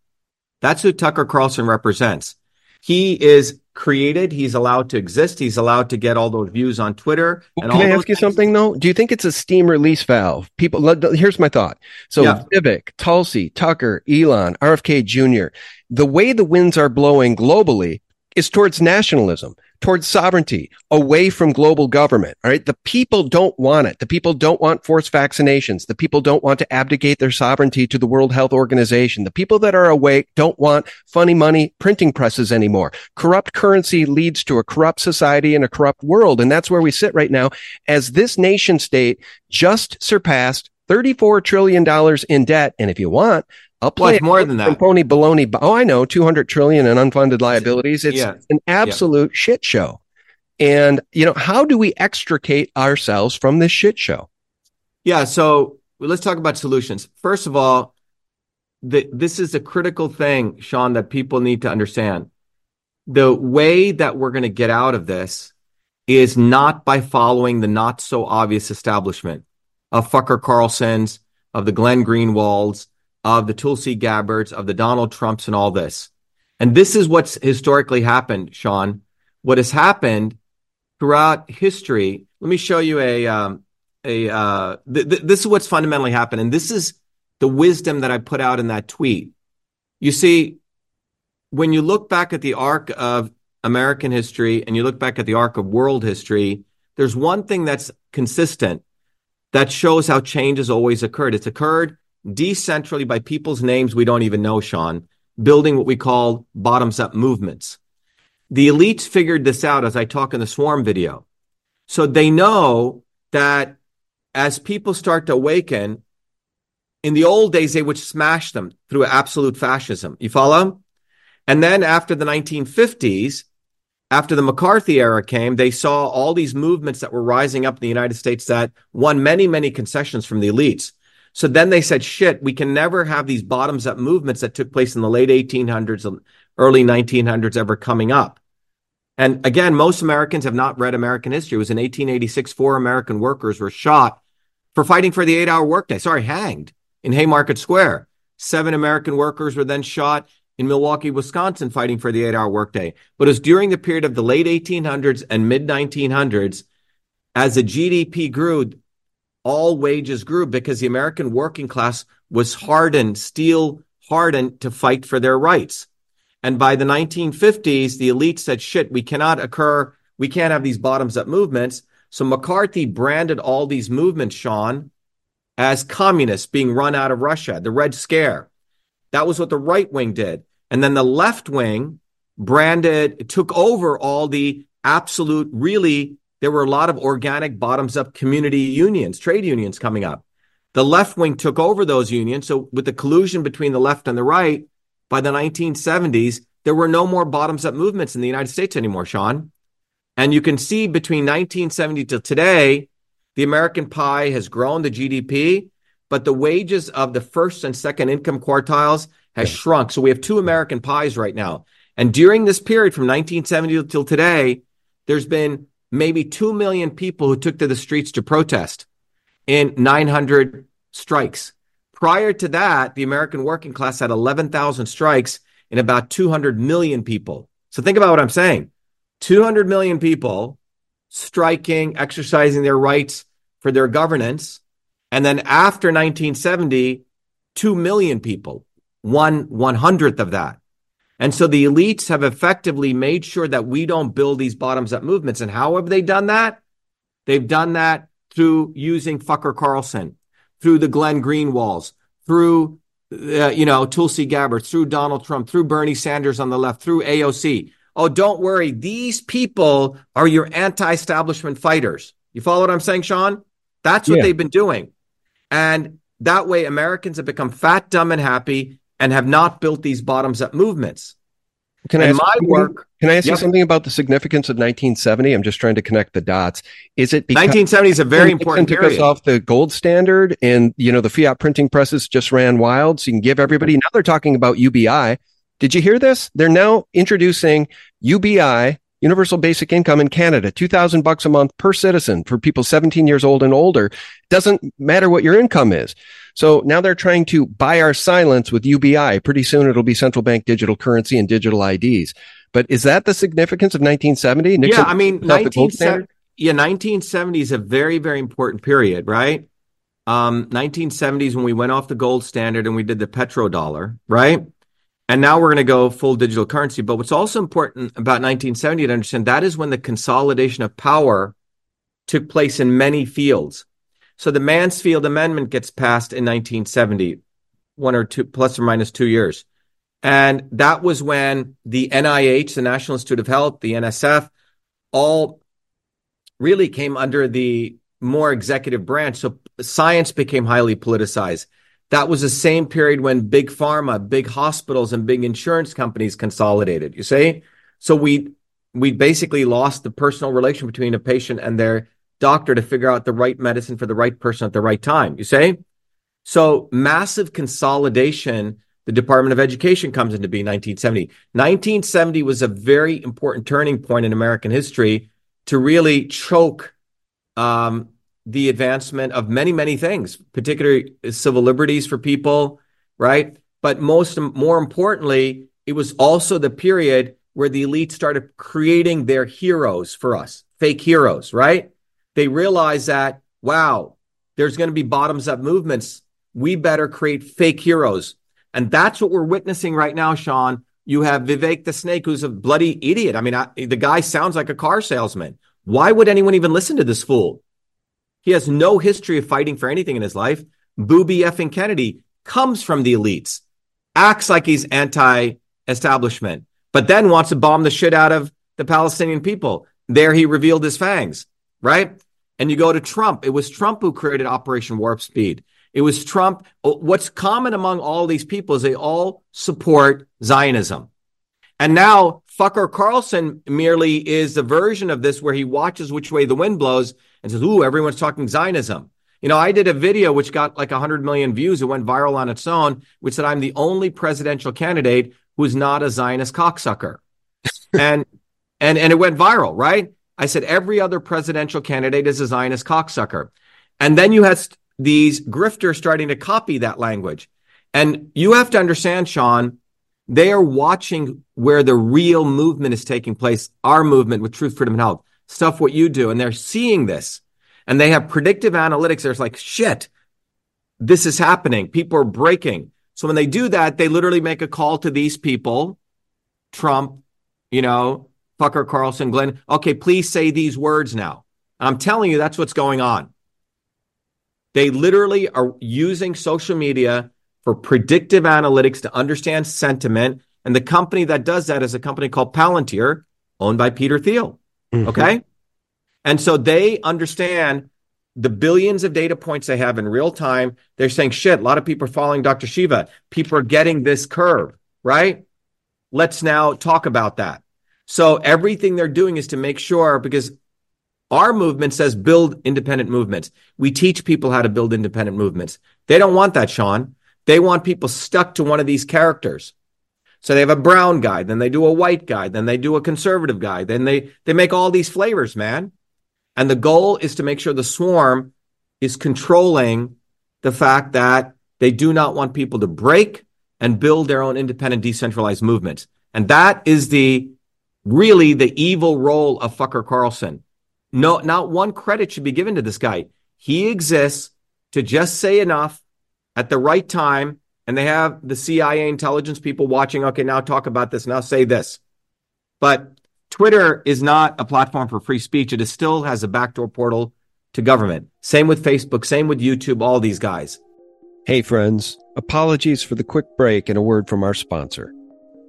That's who Tucker Carlson represents. He is created. He's allowed to exist. He's allowed to get all those views on Twitter. Well, can I ask you things. something though? Do you think it's a steam release valve? People, here's my thought. So yeah. Vivek, Tulsi, Tucker, Elon, RFK Jr., the way the winds are blowing globally is towards nationalism towards sovereignty, away from global government. All right. The people don't want it. The people don't want forced vaccinations. The people don't want to abdicate their sovereignty to the World Health Organization. The people that are awake don't want funny money printing presses anymore. Corrupt currency leads to a corrupt society and a corrupt world. And that's where we sit right now as this nation state just surpassed $34 trillion in debt. And if you want, I'll play well, more than that. Pony baloney. Oh, I know, 200 trillion in unfunded liabilities. It's yeah. an absolute yeah. shit show. And, you know, how do we extricate ourselves from this shit show? Yeah. So let's talk about solutions. First of all, the, this is a critical thing, Sean, that people need to understand. The way that we're going to get out of this is not by following the not so obvious establishment. of Fucker Carlsons, of the Glenn Greenwalds, of the Tulsi Gabbards, of the Donald Trumps, and all this. And this is what's historically happened, Sean. What has happened throughout history. Let me show you a um, a. Uh, th- th- this is what's fundamentally happened, and this is the wisdom that I put out in that tweet. You see, when you look back at the arc of American history and you look back at the arc of world history, there's one thing that's consistent that shows how change has always occurred. It's occurred decentrally by people's names we don't even know, Sean, building what we call bottoms up movements. The elites figured this out as I talk in the swarm video. So they know that as people start to awaken, in the old days, they would smash them through absolute fascism. You follow? And then after the 1950s, after the McCarthy era came, they saw all these movements that were rising up in the United States that won many, many concessions from the elites. So then they said, shit, we can never have these bottoms up movements that took place in the late 1800s and early 1900s ever coming up. And again, most Americans have not read American history. It was in 1886, four American workers were shot for fighting for the eight hour workday. Sorry, hanged in Haymarket Square. Seven American workers were then shot in Milwaukee, Wisconsin, fighting for the eight hour workday. But it was during the period of the late 1800s and mid 1900s, as the GDP grew, all wages grew because the American working class was hardened, steel hardened to fight for their rights. And by the 1950s, the elite said, shit, we cannot occur, we can't have these bottoms up movements. So McCarthy branded all these movements, Sean, as communists being run out of Russia, the Red Scare. That was what the right wing did. And then the left wing branded, took over all the absolute, really, there were a lot of organic bottoms up community unions, trade unions coming up. The left wing took over those unions. So, with the collusion between the left and the right, by the 1970s, there were no more bottoms up movements in the United States anymore, Sean. And you can see between 1970 to today, the American pie has grown, the GDP, but the wages of the first and second income quartiles has shrunk. So we have two American pies right now. And during this period from 1970 till today, there's been maybe 2 million people who took to the streets to protest in 900 strikes. Prior to that, the American working class had 11,000 strikes in about 200 million people. So think about what I'm saying 200 million people striking, exercising their rights for their governance. And then after 1970, 2 million people one one hundredth of that. And so the elites have effectively made sure that we don't build these bottoms up movements. And how have they done that? They've done that through using Fucker Carlson, through the Glenn Greenwalds, through uh, you know Tulsi Gabbard, through Donald Trump, through Bernie Sanders on the left, through AOC. Oh, don't worry, these people are your anti-establishment fighters. You follow what I'm saying, Sean? That's what yeah. they've been doing, and that way Americans have become fat, dumb, and happy and have not built these bottoms up movements. Can I ask my work? Can I ask yep. you something about the significance of 1970? I'm just trying to connect the dots. Is it because 1970 is a very important period? took period. us off the gold standard, and you know the fiat printing presses just ran wild, so you can give everybody. Now they're talking about UBI. Did you hear this? They're now introducing UBI, Universal Basic Income in Canada, 2000 bucks a month per citizen for people 17 years old and older. Doesn't matter what your income is. So now they're trying to buy our silence with UBI. Pretty soon it'll be central bank digital currency and digital IDs. But is that the significance of 1970? Nixon yeah, I mean, 1970, yeah, 1970 is a very, very important period, right? Um, 1970s when we went off the gold standard and we did the petrodollar, right? And now we're going to go full digital currency. But what's also important about 1970 to understand that is when the consolidation of power took place in many fields. So the Mansfield Amendment gets passed in 1970, one or two, plus or minus two years. And that was when the NIH, the National Institute of Health, the NSF, all really came under the more executive branch. So science became highly politicized. That was the same period when big pharma, big hospitals, and big insurance companies consolidated. You see? So we we basically lost the personal relation between a patient and their doctor to figure out the right medicine for the right person at the right time. You say? So massive consolidation. The Department of Education comes into being 1970. 1970 was a very important turning point in American history to really choke um, the advancement of many, many things, particularly civil liberties for people, right? But most, more importantly, it was also the period where the elite started creating their heroes for us, fake heroes, right? They realize that, wow, there's going to be bottoms up movements. We better create fake heroes. And that's what we're witnessing right now, Sean. You have Vivek the Snake, who's a bloody idiot. I mean, I, the guy sounds like a car salesman. Why would anyone even listen to this fool? He has no history of fighting for anything in his life. Booby effing Kennedy comes from the elites, acts like he's anti establishment, but then wants to bomb the shit out of the Palestinian people. There he revealed his fangs, right? And you go to Trump. It was Trump who created Operation Warp Speed. It was Trump. Oh, what's common among all these people is they all support Zionism. And now Fucker Carlson merely is a version of this where he watches which way the wind blows and says, Ooh, everyone's talking Zionism. You know, I did a video which got like 100 million views. It went viral on its own, which said I'm the only presidential candidate who's not a Zionist cocksucker. and and and it went viral, right? I said every other presidential candidate is a Zionist cocksucker. And then you had these grifters starting to copy that language. And you have to understand, Sean, they are watching where the real movement is taking place, our movement with truth, freedom, and health, stuff what you do. And they're seeing this and they have predictive analytics. There's like, shit, this is happening. People are breaking. So when they do that, they literally make a call to these people, Trump, you know, Tucker Carlson, Glenn. Okay, please say these words now. I'm telling you, that's what's going on. They literally are using social media for predictive analytics to understand sentiment. And the company that does that is a company called Palantir, owned by Peter Thiel. Mm-hmm. Okay. And so they understand the billions of data points they have in real time. They're saying, shit, a lot of people are following Dr. Shiva. People are getting this curve, right? Let's now talk about that. So everything they're doing is to make sure because our movement says build independent movements. We teach people how to build independent movements. They don't want that, Sean. They want people stuck to one of these characters. So they have a brown guy, then they do a white guy, then they do a conservative guy, then they they make all these flavors, man. And the goal is to make sure the swarm is controlling the fact that they do not want people to break and build their own independent decentralized movements. And that is the really the evil role of Fucker Carlson. No, not one credit should be given to this guy. He exists to just say enough at the right time, and they have the CIA intelligence people watching. Okay, now talk about this. Now say this. But Twitter is not a platform for free speech. It still has a backdoor portal to government. Same with Facebook, same with YouTube, all these guys. Hey, friends. Apologies for the quick break and a word from our sponsor.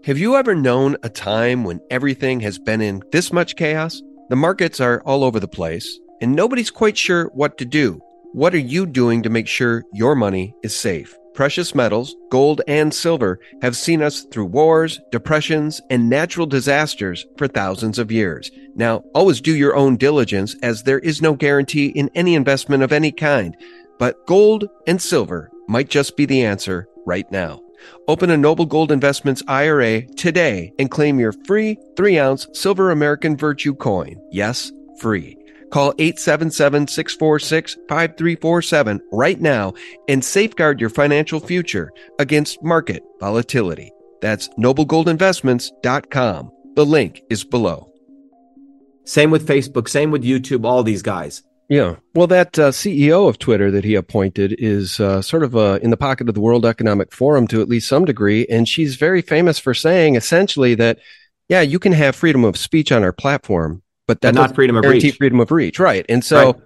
Have you ever known a time when everything has been in this much chaos? The markets are all over the place, and nobody's quite sure what to do. What are you doing to make sure your money is safe? Precious metals, gold and silver, have seen us through wars, depressions, and natural disasters for thousands of years. Now, always do your own diligence as there is no guarantee in any investment of any kind. But gold and silver might just be the answer right now. Open a Noble Gold Investments IRA today and claim your free 3 ounce silver American Virtue coin. Yes, free. Call 877 646 5347 right now and safeguard your financial future against market volatility. That's noblegoldinvestments.com. The link is below. Same with Facebook, same with YouTube, all these guys. Yeah. Well, that uh, CEO of Twitter that he appointed is uh, sort of uh, in the pocket of the World Economic Forum to at least some degree. And she's very famous for saying essentially that, yeah, you can have freedom of speech on our platform, but that's not freedom of reach. Freedom of reach. Right. And so right.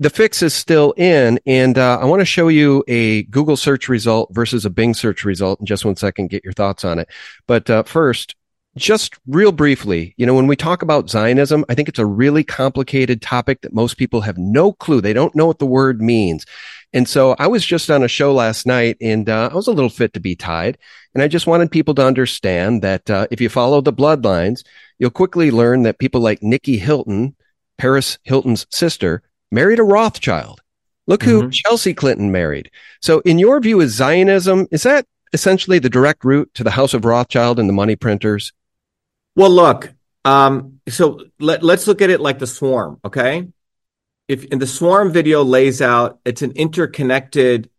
the fix is still in. And uh, I want to show you a Google search result versus a Bing search result in just one second, get your thoughts on it. But uh, first, just real briefly, you know, when we talk about Zionism, I think it's a really complicated topic that most people have no clue. They don't know what the word means. And so I was just on a show last night and uh, I was a little fit to be tied. And I just wanted people to understand that uh, if you follow the bloodlines, you'll quickly learn that people like Nikki Hilton, Paris Hilton's sister, married a Rothschild. Look who mm-hmm. Chelsea Clinton married. So in your view, is Zionism, is that essentially the direct route to the House of Rothschild and the money printers? Well, look, um, so let, let's look at it like the swarm, okay? if in the swarm video lays out it's an interconnected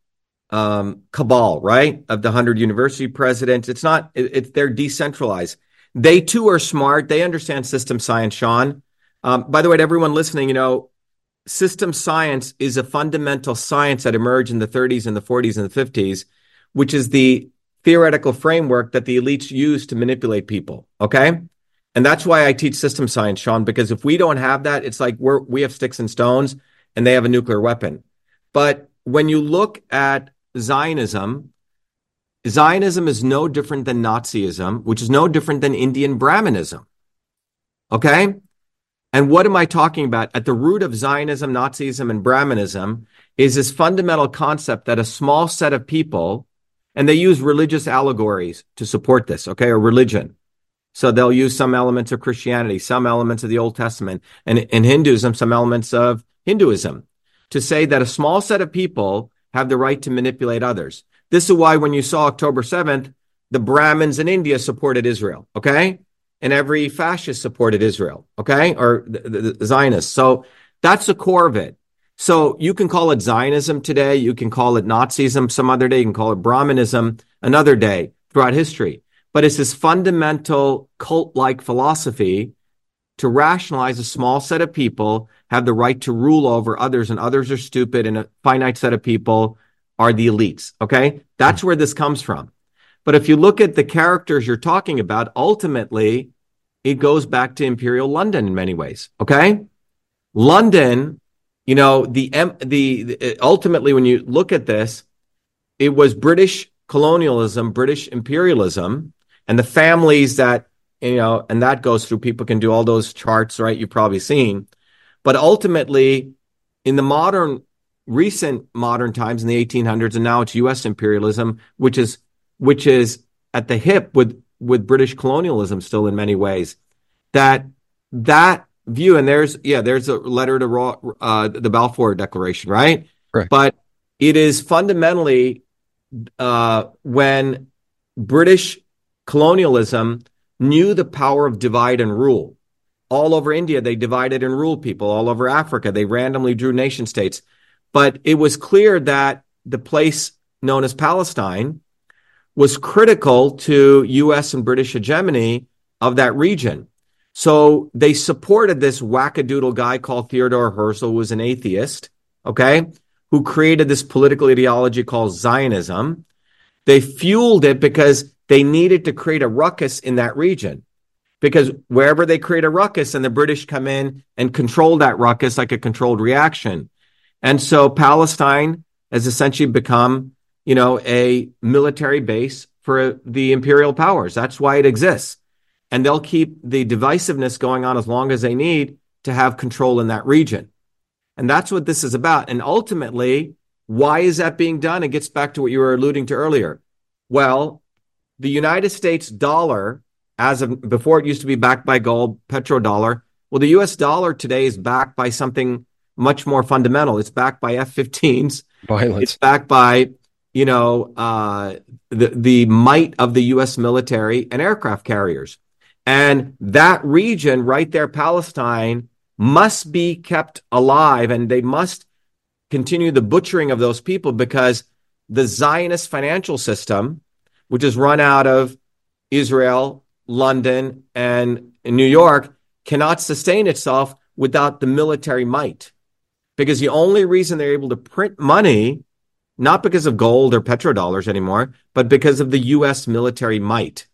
um, cabal, right? Of the hundred university presidents. It's not. It, it, they're decentralized. They too are smart. They understand system science, Sean. Um, by the way, to everyone listening, you know, system science is a fundamental science that emerged in the 30s and the 40s and the 50s, which is the theoretical framework that the elites use to manipulate people. Okay. And that's why I teach system science, Sean, because if we don't have that, it's like we're, we have sticks and stones and they have a nuclear weapon. But when you look at Zionism, Zionism is no different than Nazism, which is no different than Indian Brahmanism. Okay? And what am I talking about? At the root of Zionism, Nazism, and Brahmanism is this fundamental concept that a small set of people, and they use religious allegories to support this, okay, or religion. So they'll use some elements of Christianity, some elements of the Old Testament, and in Hinduism, some elements of Hinduism to say that a small set of people have the right to manipulate others. This is why when you saw October 7th, the Brahmins in India supported Israel, okay? And every fascist supported Israel, okay? Or the, the, the Zionists. So that's the core of it. So you can call it Zionism today, you can call it Nazism some other day, you can call it Brahmanism another day throughout history. But it's this fundamental cult like philosophy to rationalize a small set of people have the right to rule over others and others are stupid and a finite set of people are the elites. Okay. That's where this comes from. But if you look at the characters you're talking about, ultimately it goes back to Imperial London in many ways. Okay. London, you know, the, the, the ultimately when you look at this, it was British colonialism, British imperialism, and the families that you know, and that goes through people can do all those charts, right? You've probably seen. But ultimately, in the modern, recent modern times in the 1800s, and now it's U.S. imperialism, which is which is at the hip with with British colonialism still in many ways. That that view, and there's yeah, there's a letter to uh, the Balfour Declaration, right? Right. But it is fundamentally uh, when British colonialism knew the power of divide and rule. All over India, they divided and ruled people. All over Africa, they randomly drew nation states. But it was clear that the place known as Palestine was critical to US and British hegemony of that region. So they supported this wackadoodle guy called Theodore Herzl, who was an atheist, okay, who created this political ideology called Zionism. They fueled it because they needed to create a ruckus in that region because wherever they create a ruckus and the British come in and control that ruckus like a controlled reaction. And so Palestine has essentially become, you know, a military base for the imperial powers. That's why it exists. And they'll keep the divisiveness going on as long as they need to have control in that region. And that's what this is about. And ultimately, why is that being done? It gets back to what you were alluding to earlier. Well, the United States dollar, as of before it used to be backed by gold, petrodollar. Well, the US dollar today is backed by something much more fundamental. It's backed by F 15s. Violence. It's backed by, you know, uh, the, the might of the US military and aircraft carriers. And that region right there, Palestine, must be kept alive and they must continue the butchering of those people because the Zionist financial system which is run out of Israel, London, and New York, cannot sustain itself without the military might. Because the only reason they're able to print money, not because of gold or petrodollars anymore, but because of the US military might.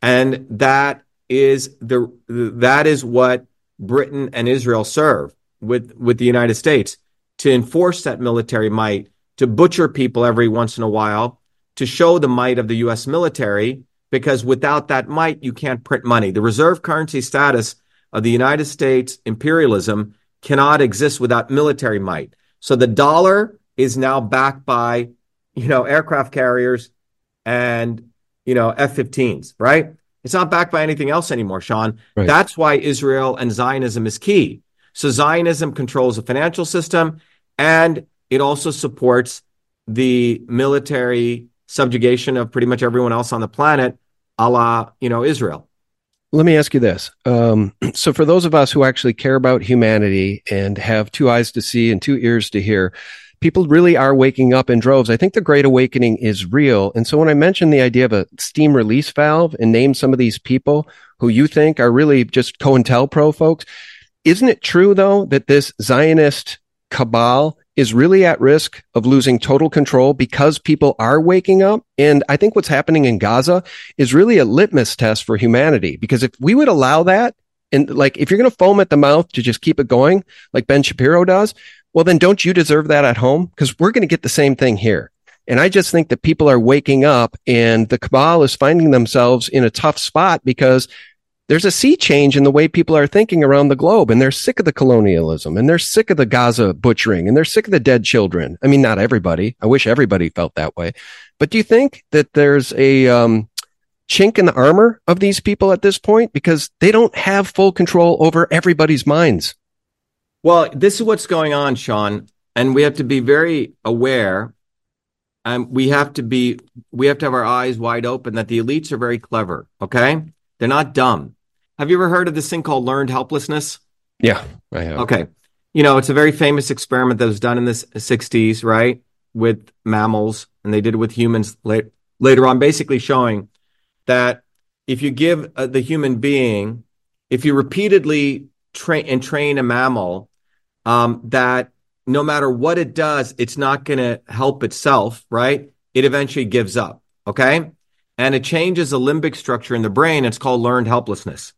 And that is the that is what Britain and Israel serve with, with the United States to enforce that military might, to butcher people every once in a while, to show the might of the US military, because without that might, you can't print money. The reserve currency status of the United States imperialism cannot exist without military might. So the dollar is now backed by, you know, aircraft carriers and, you know, F 15s, right? It's not backed by anything else anymore, Sean. Right. That's why Israel and Zionism is key. So Zionism controls the financial system and it also supports the military subjugation of pretty much everyone else on the planet, a la, you know, Israel. let me ask you this. Um, so, for those of us who actually care about humanity and have two eyes to see and two ears to hear, people really are waking up in droves. I think the Great Awakening is real. And so, when I mentioned the idea of a steam release valve and name some of these people who you think are really just COINTELPRO folks, isn't it true, though, that this Zionist cabal is really at risk of losing total control because people are waking up. And I think what's happening in Gaza is really a litmus test for humanity. Because if we would allow that, and like if you're going to foam at the mouth to just keep it going, like Ben Shapiro does, well, then don't you deserve that at home? Because we're going to get the same thing here. And I just think that people are waking up and the cabal is finding themselves in a tough spot because there's a sea change in the way people are thinking around the globe and they're sick of the colonialism and they're sick of the Gaza butchering and they're sick of the dead children. I mean, not everybody. I wish everybody felt that way. But do you think that there's a um, chink in the armor of these people at this point because they don't have full control over everybody's minds? Well, this is what's going on, Sean, and we have to be very aware. And um, we have to be, we have to have our eyes wide open that the elites are very clever. Okay, they're not dumb. Have you ever heard of this thing called learned helplessness? Yeah, I have. Okay. You know, it's a very famous experiment that was done in the 60s, right? With mammals, and they did it with humans late, later on, basically showing that if you give uh, the human being, if you repeatedly train and train a mammal, um, that no matter what it does, it's not going to help itself, right? It eventually gives up. Okay. And it changes the limbic structure in the brain. It's called learned helplessness.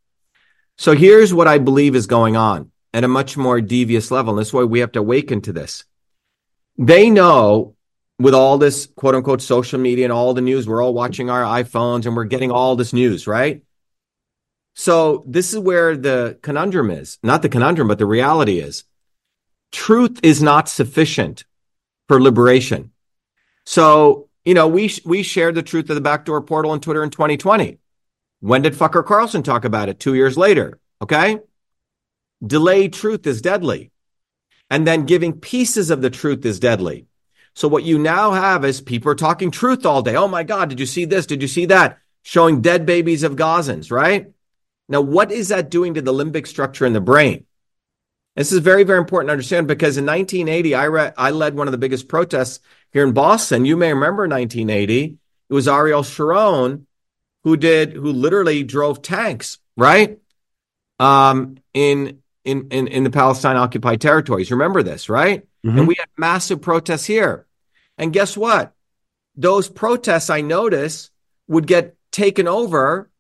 So here's what I believe is going on at a much more devious level. And that's why we have to awaken to this. They know with all this quote unquote social media and all the news, we're all watching our iPhones and we're getting all this news, right? So this is where the conundrum is. Not the conundrum, but the reality is truth is not sufficient for liberation. So, you know, we, we shared the truth of the backdoor portal on Twitter in 2020. When did Fucker Carlson talk about it? Two years later. Okay. Delayed truth is deadly. And then giving pieces of the truth is deadly. So what you now have is people are talking truth all day. Oh my God, did you see this? Did you see that? Showing dead babies of Gazans, right? Now, what is that doing to the limbic structure in the brain? This is very, very important to understand because in 1980, I, re- I led one of the biggest protests here in Boston. You may remember 1980. It was Ariel Sharon who did who literally drove tanks right um, in in in in the Palestine occupied territories. Remember this, right? Mm-hmm. And we had massive protests here. And guess what? Those protests I notice would get taken over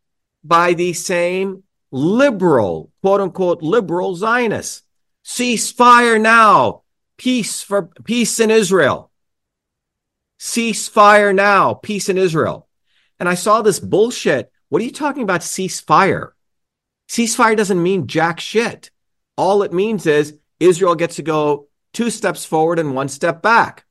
by the same liberal, quote unquote, liberal Zionists. Cease fire now. Peace for peace in Israel. Cease fire now. Peace in Israel. And I saw this bullshit. What are you talking about ceasefire? Ceasefire doesn't mean jack shit. All it means is Israel gets to go two steps forward and one step back.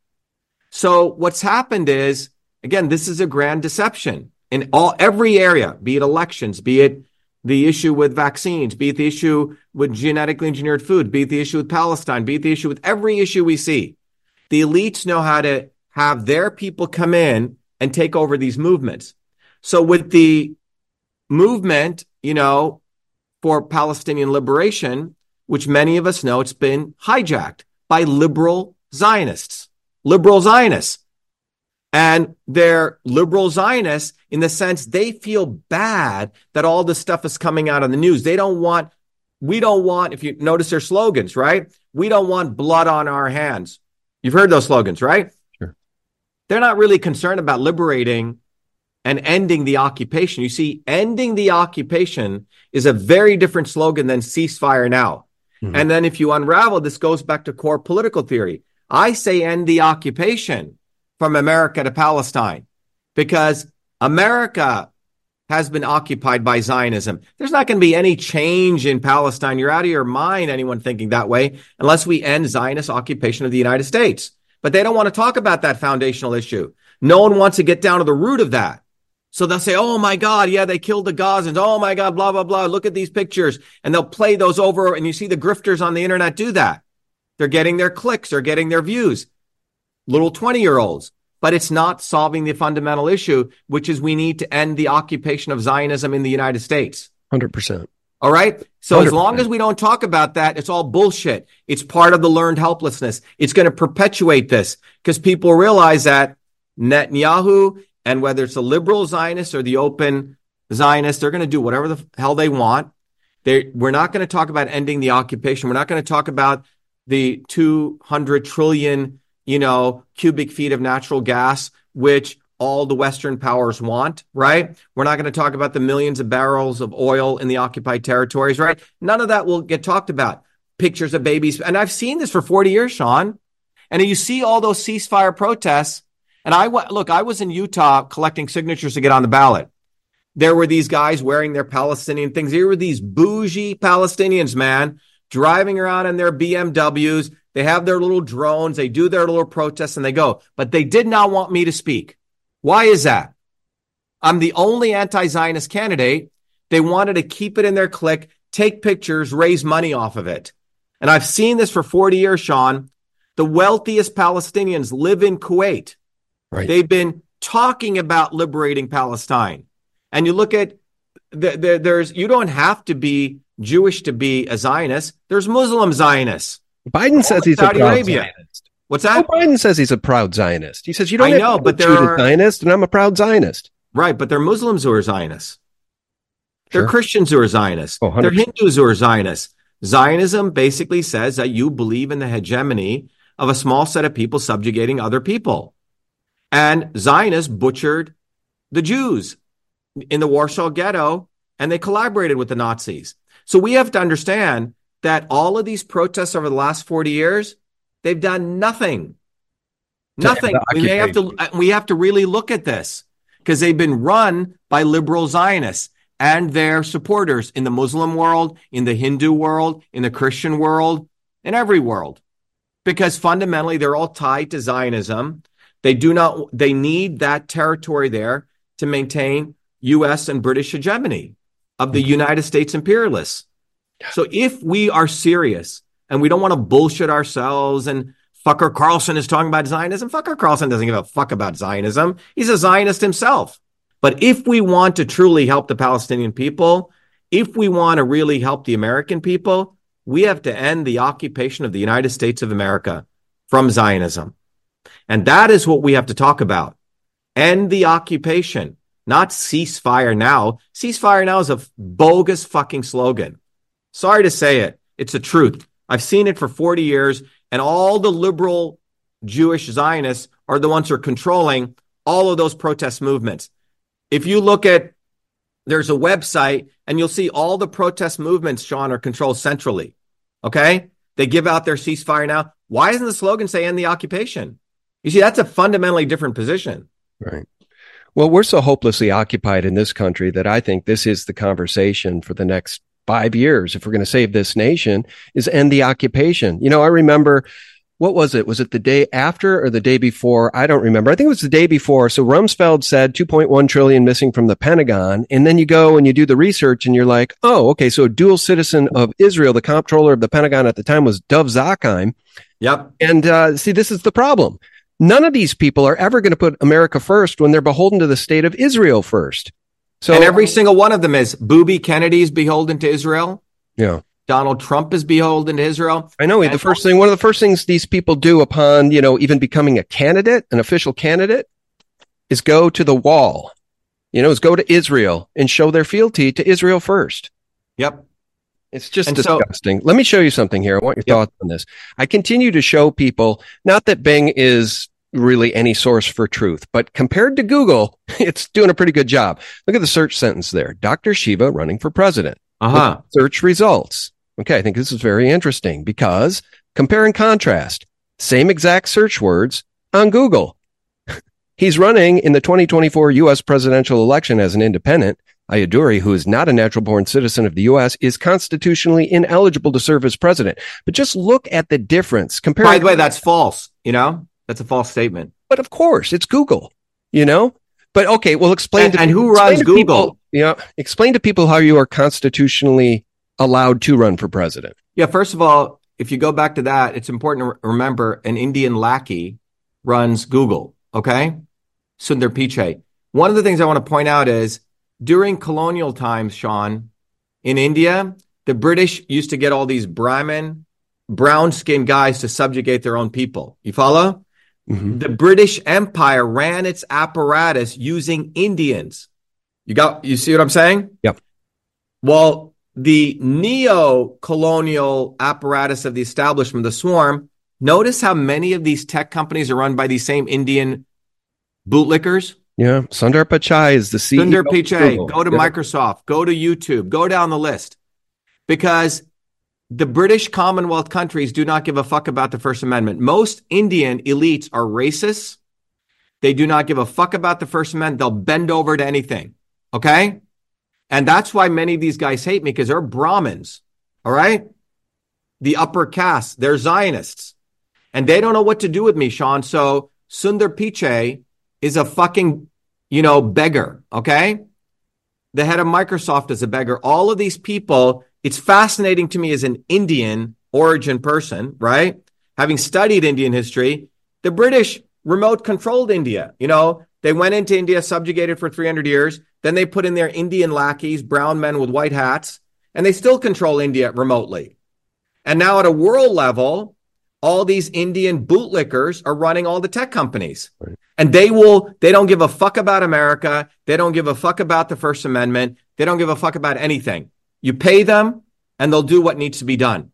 So what's happened is, again, this is a grand deception in all every area, be it elections, be it the issue with vaccines, be it the issue with genetically engineered food, be it the issue with Palestine, be it the issue with every issue we see. The elites know how to have their people come in and take over these movements. So with the movement, you know, for Palestinian liberation, which many of us know it's been hijacked by liberal Zionists, liberal Zionists. And they're liberal Zionists in the sense they feel bad that all this stuff is coming out on the news. They don't want, we don't want, if you notice their slogans, right? We don't want blood on our hands. You've heard those slogans, right? Sure. they're not really concerned about liberating and ending the occupation. You see, ending the occupation is a very different slogan than ceasefire now. Mm-hmm. And then if you unravel, this goes back to core political theory. I say end the occupation from America to Palestine because America has been occupied by Zionism. There's not going to be any change in Palestine. You're out of your mind, anyone thinking that way, unless we end Zionist occupation of the United States but they don't want to talk about that foundational issue. No one wants to get down to the root of that. So they'll say, Oh my God, yeah, they killed the Gazans. Oh my God, blah, blah, blah. Look at these pictures. And they'll play those over. And you see the grifters on the internet do that. They're getting their clicks, they're getting their views. Little 20 year olds. But it's not solving the fundamental issue, which is we need to end the occupation of Zionism in the United States. 100%. All right. So 100%. as long as we don't talk about that, it's all bullshit. It's part of the learned helplessness. It's going to perpetuate this because people realize that Netanyahu and whether it's the liberal Zionist or the open Zionist, they're going to do whatever the hell they want. They, we're not going to talk about ending the occupation. We're not going to talk about the 200 trillion, you know, cubic feet of natural gas, which all the Western powers want, right? We're not going to talk about the millions of barrels of oil in the occupied territories, right? None of that will get talked about. Pictures of babies. And I've seen this for 40 years, Sean. And you see all those ceasefire protests. And I look, I was in Utah collecting signatures to get on the ballot. There were these guys wearing their Palestinian things. Here were these bougie Palestinians, man, driving around in their BMWs. They have their little drones. They do their little protests and they go. But they did not want me to speak. Why is that? I'm the only anti Zionist candidate. They wanted to keep it in their clique, take pictures, raise money off of it. And I've seen this for 40 years, Sean. The wealthiest Palestinians live in Kuwait. Right. They've been talking about liberating Palestine. And you look at the, the, there's you don't have to be Jewish to be a Zionist. There's Muslim Zionists. Biden says he's Saudi a proud Arabia. Zionist. What's that? Biden says he's a proud Zionist. He says you don't I know, but be there a are- Zionist, and I'm a proud Zionist. Right, but they're Muslims who are Zionists. They're Christians who are Zionists. Oh, they're Hindus who are Zionists. Zionism basically says that you believe in the hegemony of a small set of people subjugating other people. And Zionists butchered the Jews in the Warsaw Ghetto and they collaborated with the Nazis. So we have to understand that all of these protests over the last 40 years, they've done nothing. Nothing. We may have to we have to really look at this because they've been run by liberal Zionists and their supporters in the Muslim world, in the Hindu world, in the Christian world, in every world. Because fundamentally they're all tied to Zionism. They do not they need that territory there to maintain US and British hegemony of the mm-hmm. United States imperialists. So if we are serious and we don't want to bullshit ourselves and fucker Carlson is talking about Zionism, fucker Carlson doesn't give a fuck about Zionism. He's a Zionist himself. But if we want to truly help the Palestinian people, if we want to really help the American people, we have to end the occupation of the United States of America from Zionism. And that is what we have to talk about. End the occupation, not ceasefire now. Ceasefire now is a bogus fucking slogan. Sorry to say it. It's the truth. I've seen it for 40 years, and all the liberal Jewish Zionists are the ones who are controlling all of those protest movements. If you look at, there's a website, and you'll see all the protest movements, Sean, are controlled centrally. Okay? They give out their ceasefire now. Why doesn't the slogan say end the occupation? You see, that's a fundamentally different position. Right. Well, we're so hopelessly occupied in this country that I think this is the conversation for the next five years. If we're going to save this nation, is end the occupation. You know, I remember what was it? Was it the day after or the day before? I don't remember. I think it was the day before. So Rumsfeld said 2.1 trillion missing from the Pentagon. And then you go and you do the research and you're like, oh, okay. So a dual citizen of Israel, the comptroller of the Pentagon at the time was Dov Zakheim. Yep. And uh, see, this is the problem. None of these people are ever going to put America first when they're beholden to the state of Israel first. So and every single one of them is Booby Kennedy's beholden to Israel. yeah, Donald Trump is beholden to Israel. I know. The first thing, one of the first things these people do upon you know even becoming a candidate, an official candidate, is go to the wall. You know, is go to Israel and show their fealty to Israel first. Yep. It's just And so- disgusting. Let me show you something here. I want your Yep. thoughts on this. I continue to show people not that Bing is really any source for truth, but compared to Google, it's doing a pretty good job. Look at the search sentence there. Dr. Shiva running for president. Uh huh. Search results. Okay. I think this is very interesting because compare and contrast same exact search words on Google. He's running in the 2024 U.S. presidential election as an independent. Ayyadurai, who is not a natural born citizen of the U.S., is constitutionally ineligible to serve as president. But just look at the difference. Compare. By the way, that's false. You know, that's a false statement. but of course, it's Google, you know? But okay, well, explain And- to and who runs to people- Google? yeah, explain to people how you are constitutionally allowed to run for president. Yeah. First of all, if you go back to that, it's important to remember an Indian lackey runs Google. Okay. Sundar Pichai. One of the things I want to point out is during colonial times, Sean, in India, the British used to get all these Brahmin, brown skinned guys to subjugate their own people. You follow? Mm-hmm. The British Empire ran its apparatus using Indians. You got you see what I'm saying? Yep. Well, the neo-colonial apparatus of the establishment, the swarm, notice how many of these tech companies are run by these same Indian bootlickers? Yeah, Sundar Pichai is the CEO. Sundar Pichai, go to yeah. Microsoft, go to YouTube, go down the list. Because the British Commonwealth countries do not give a fuck about the First Amendment. Most Indian elites are racists. They do not give a fuck about the First Amendment. They'll bend over to anything. Okay? And that's why many of these guys hate me because they're Brahmins. All right? The upper caste, they're Zionists. And they don't know what to do with me, Sean. So Sundar Pichai is a fucking, you know, beggar. Okay? The head of Microsoft is a beggar. All of these people it's fascinating to me as an Indian origin person, right? Having studied Indian history, the British remote controlled India. You know, they went into India, subjugated for 300 years. Then they put in their Indian lackeys, brown men with white hats, and they still control India remotely. And now at a world level, all these Indian bootlickers are running all the tech companies. Right. And they will, they don't give a fuck about America. They don't give a fuck about the First Amendment. They don't give a fuck about anything. You pay them and they'll do what needs to be done.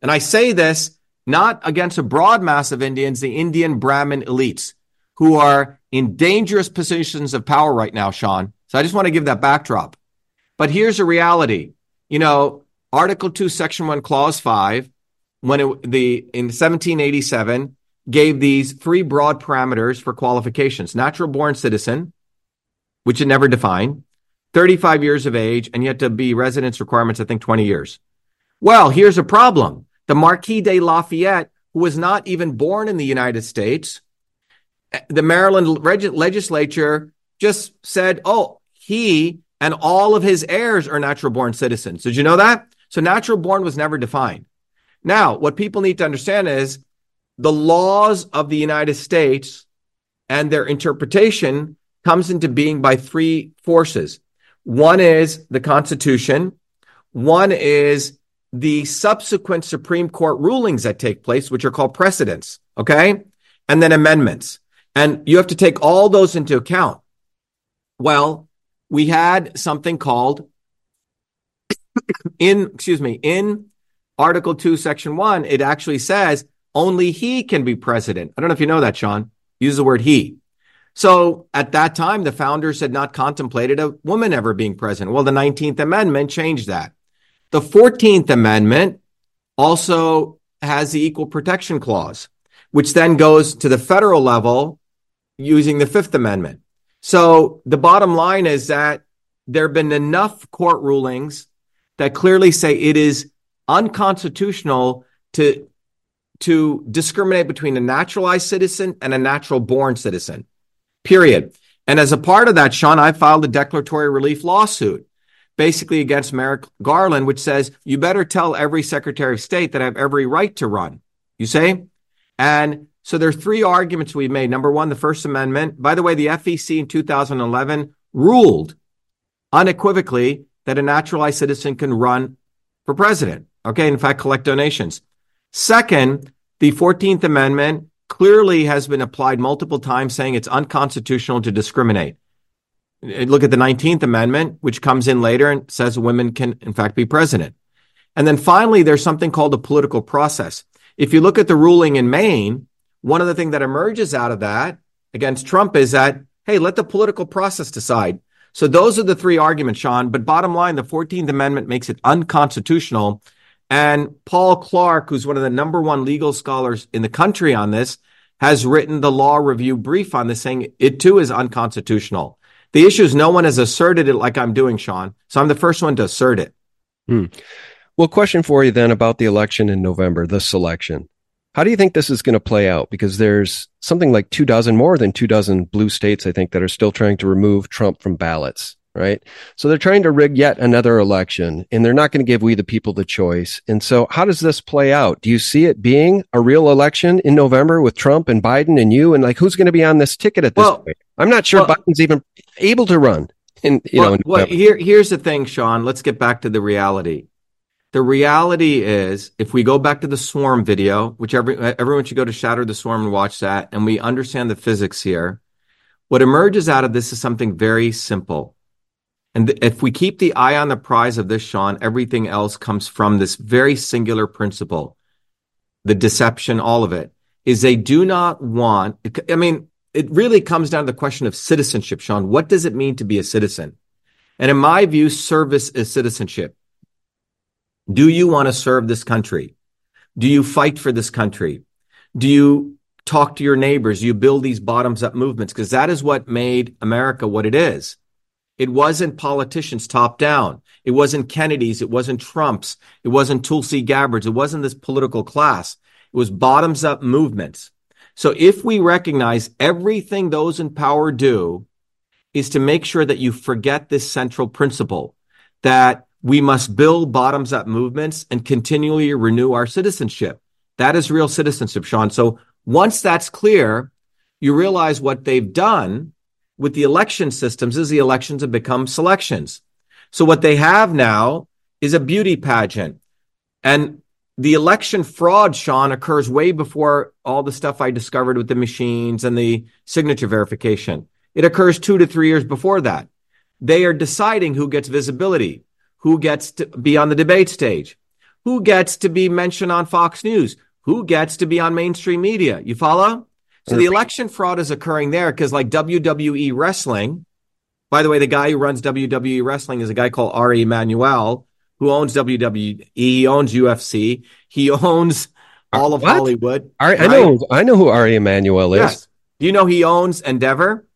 And I say this not against a broad mass of Indians, the Indian Brahmin elites who are in dangerous positions of power right now, Sean. So I just want to give that backdrop. But here's a reality. You know, Article 2, Section 1, Clause 5, when it, the in 1787 gave these three broad parameters for qualifications natural born citizen, which it never defined, 35 years of age, and yet to be residence requirements, I think 20 years. Well, here's a problem. The Marquis de Lafayette, who was not even born in the United States, eh, the Maryland reg- legislature just said, oh, he and all of his heirs are natural born citizens. Did you know that? So natural born was never defined. Now, what people need to understand is the laws of the United States and their interpretation comes into being by three forces one is the Constitution. One is the subsequent Supreme Court rulings that take place, which are called precedents. Okay. And then amendments. And you have to take all those into account. Well, we had something called in, excuse me, in Article 2, Section 1, it actually says only he can be president. I don't know if you know that, Sean. Use the word he. So at that time, the founders had not contemplated a woman ever being president. Well, the 19th Amendment changed that. The 14th Amendment also has the Equal Protection Clause, which then goes to the federal level using the Fifth Amendment. So the bottom line is that there have been enough court rulings that clearly say it is unconstitutional to, to discriminate between a naturalized citizen and a natural born citizen period. And as a part of that, Sean, I filed a declaratory relief lawsuit basically against Merrick Garland, which says you better tell every Secretary of State that I have every right to run. You say? And so there are three arguments we've made. Number one, the First Amendment. By the way, the FEC in 2011 ruled unequivocally that a naturalized citizen can run for president. Okay. In fact, collect donations. Second, the 14th Amendment clearly has been applied multiple times saying it's unconstitutional to discriminate. Eh, look at the 19th Amendment, which comes in later and says women can, in fact, be president. And then finally, there's something called a political process. If you look at the ruling in Maine, one of the things that emerges out of that against Trump is that, hey, let the political process decide. So those are the three arguments, Sean. But bottom line, the 14th Amendment makes it unconstitutional and Paul Clark, who's one of the number one legal scholars in the country on this, has written the law review brief on this, saying it too is unconstitutional. The issue is no one has asserted it like I'm doing, Sean. So I'm the first one to assert it. Hmm. Well, question for you then about the election in November, the selection. How do you think this is going to play out? Because there's something like two dozen, more than two dozen blue states, I think, that are still trying to remove Trump from ballots right? So they're trying to rig yet another election and they're not going to give we the people the choice. And so how does this play out? Do you see it being a real election in November with Trump and Biden and you? And like, who's going to be on this ticket at this well, point? I'm not sure well, Biden's even able to run. in you well, know. In well, here here's the thing, Sean. Let's get back to the reality. The reality is, if we go back to the swarm video, which every, everyone should go to Shatter the Swarm and watch that, and we understand the physics here, what emerges out of this is something very simple. And if we keep the eye on the prize of this, Sean, everything else comes from this very singular principle. The deception, all of it, is they do not want, I mean, it really comes down to the question of citizenship, Sean. What does it mean to be a citizen? And in my view, service is citizenship. Do you want to serve this country? Do you fight for this country? Do you talk to your neighbors? You build these bottoms up movements? Because that is what made America what it is. It wasn't politicians top down. It wasn't Kennedy's. It wasn't Trump's. It wasn't Tulsi Gabbard's. It wasn't this political class. It was bottoms up movements. So if we recognize everything those in power do is to make sure that you forget this central principle that we must build bottoms up movements and continually renew our citizenship. That is real citizenship, Sean. So once that's clear, you realize what they've done with the election systems is the elections have become selections. So what they have now is a beauty pageant. And the election fraud, Sean, occurs way before all the stuff I discovered with the machines and the signature verification. It occurs two to three years before that. They are deciding who gets visibility, who gets to be on the debate stage, who gets to be mentioned on Fox News, who gets to be on mainstream media. You follow? So the election fraud is occurring there because, like WWE wrestling, by the way, the guy who runs WWE wrestling is a guy called Ari Emanuel, who owns WWE. He owns UFC. He owns all of What? Hollywood. Ari, I right? know I know who Ari Emanuel is. Yes. Do you know he owns Endeavor,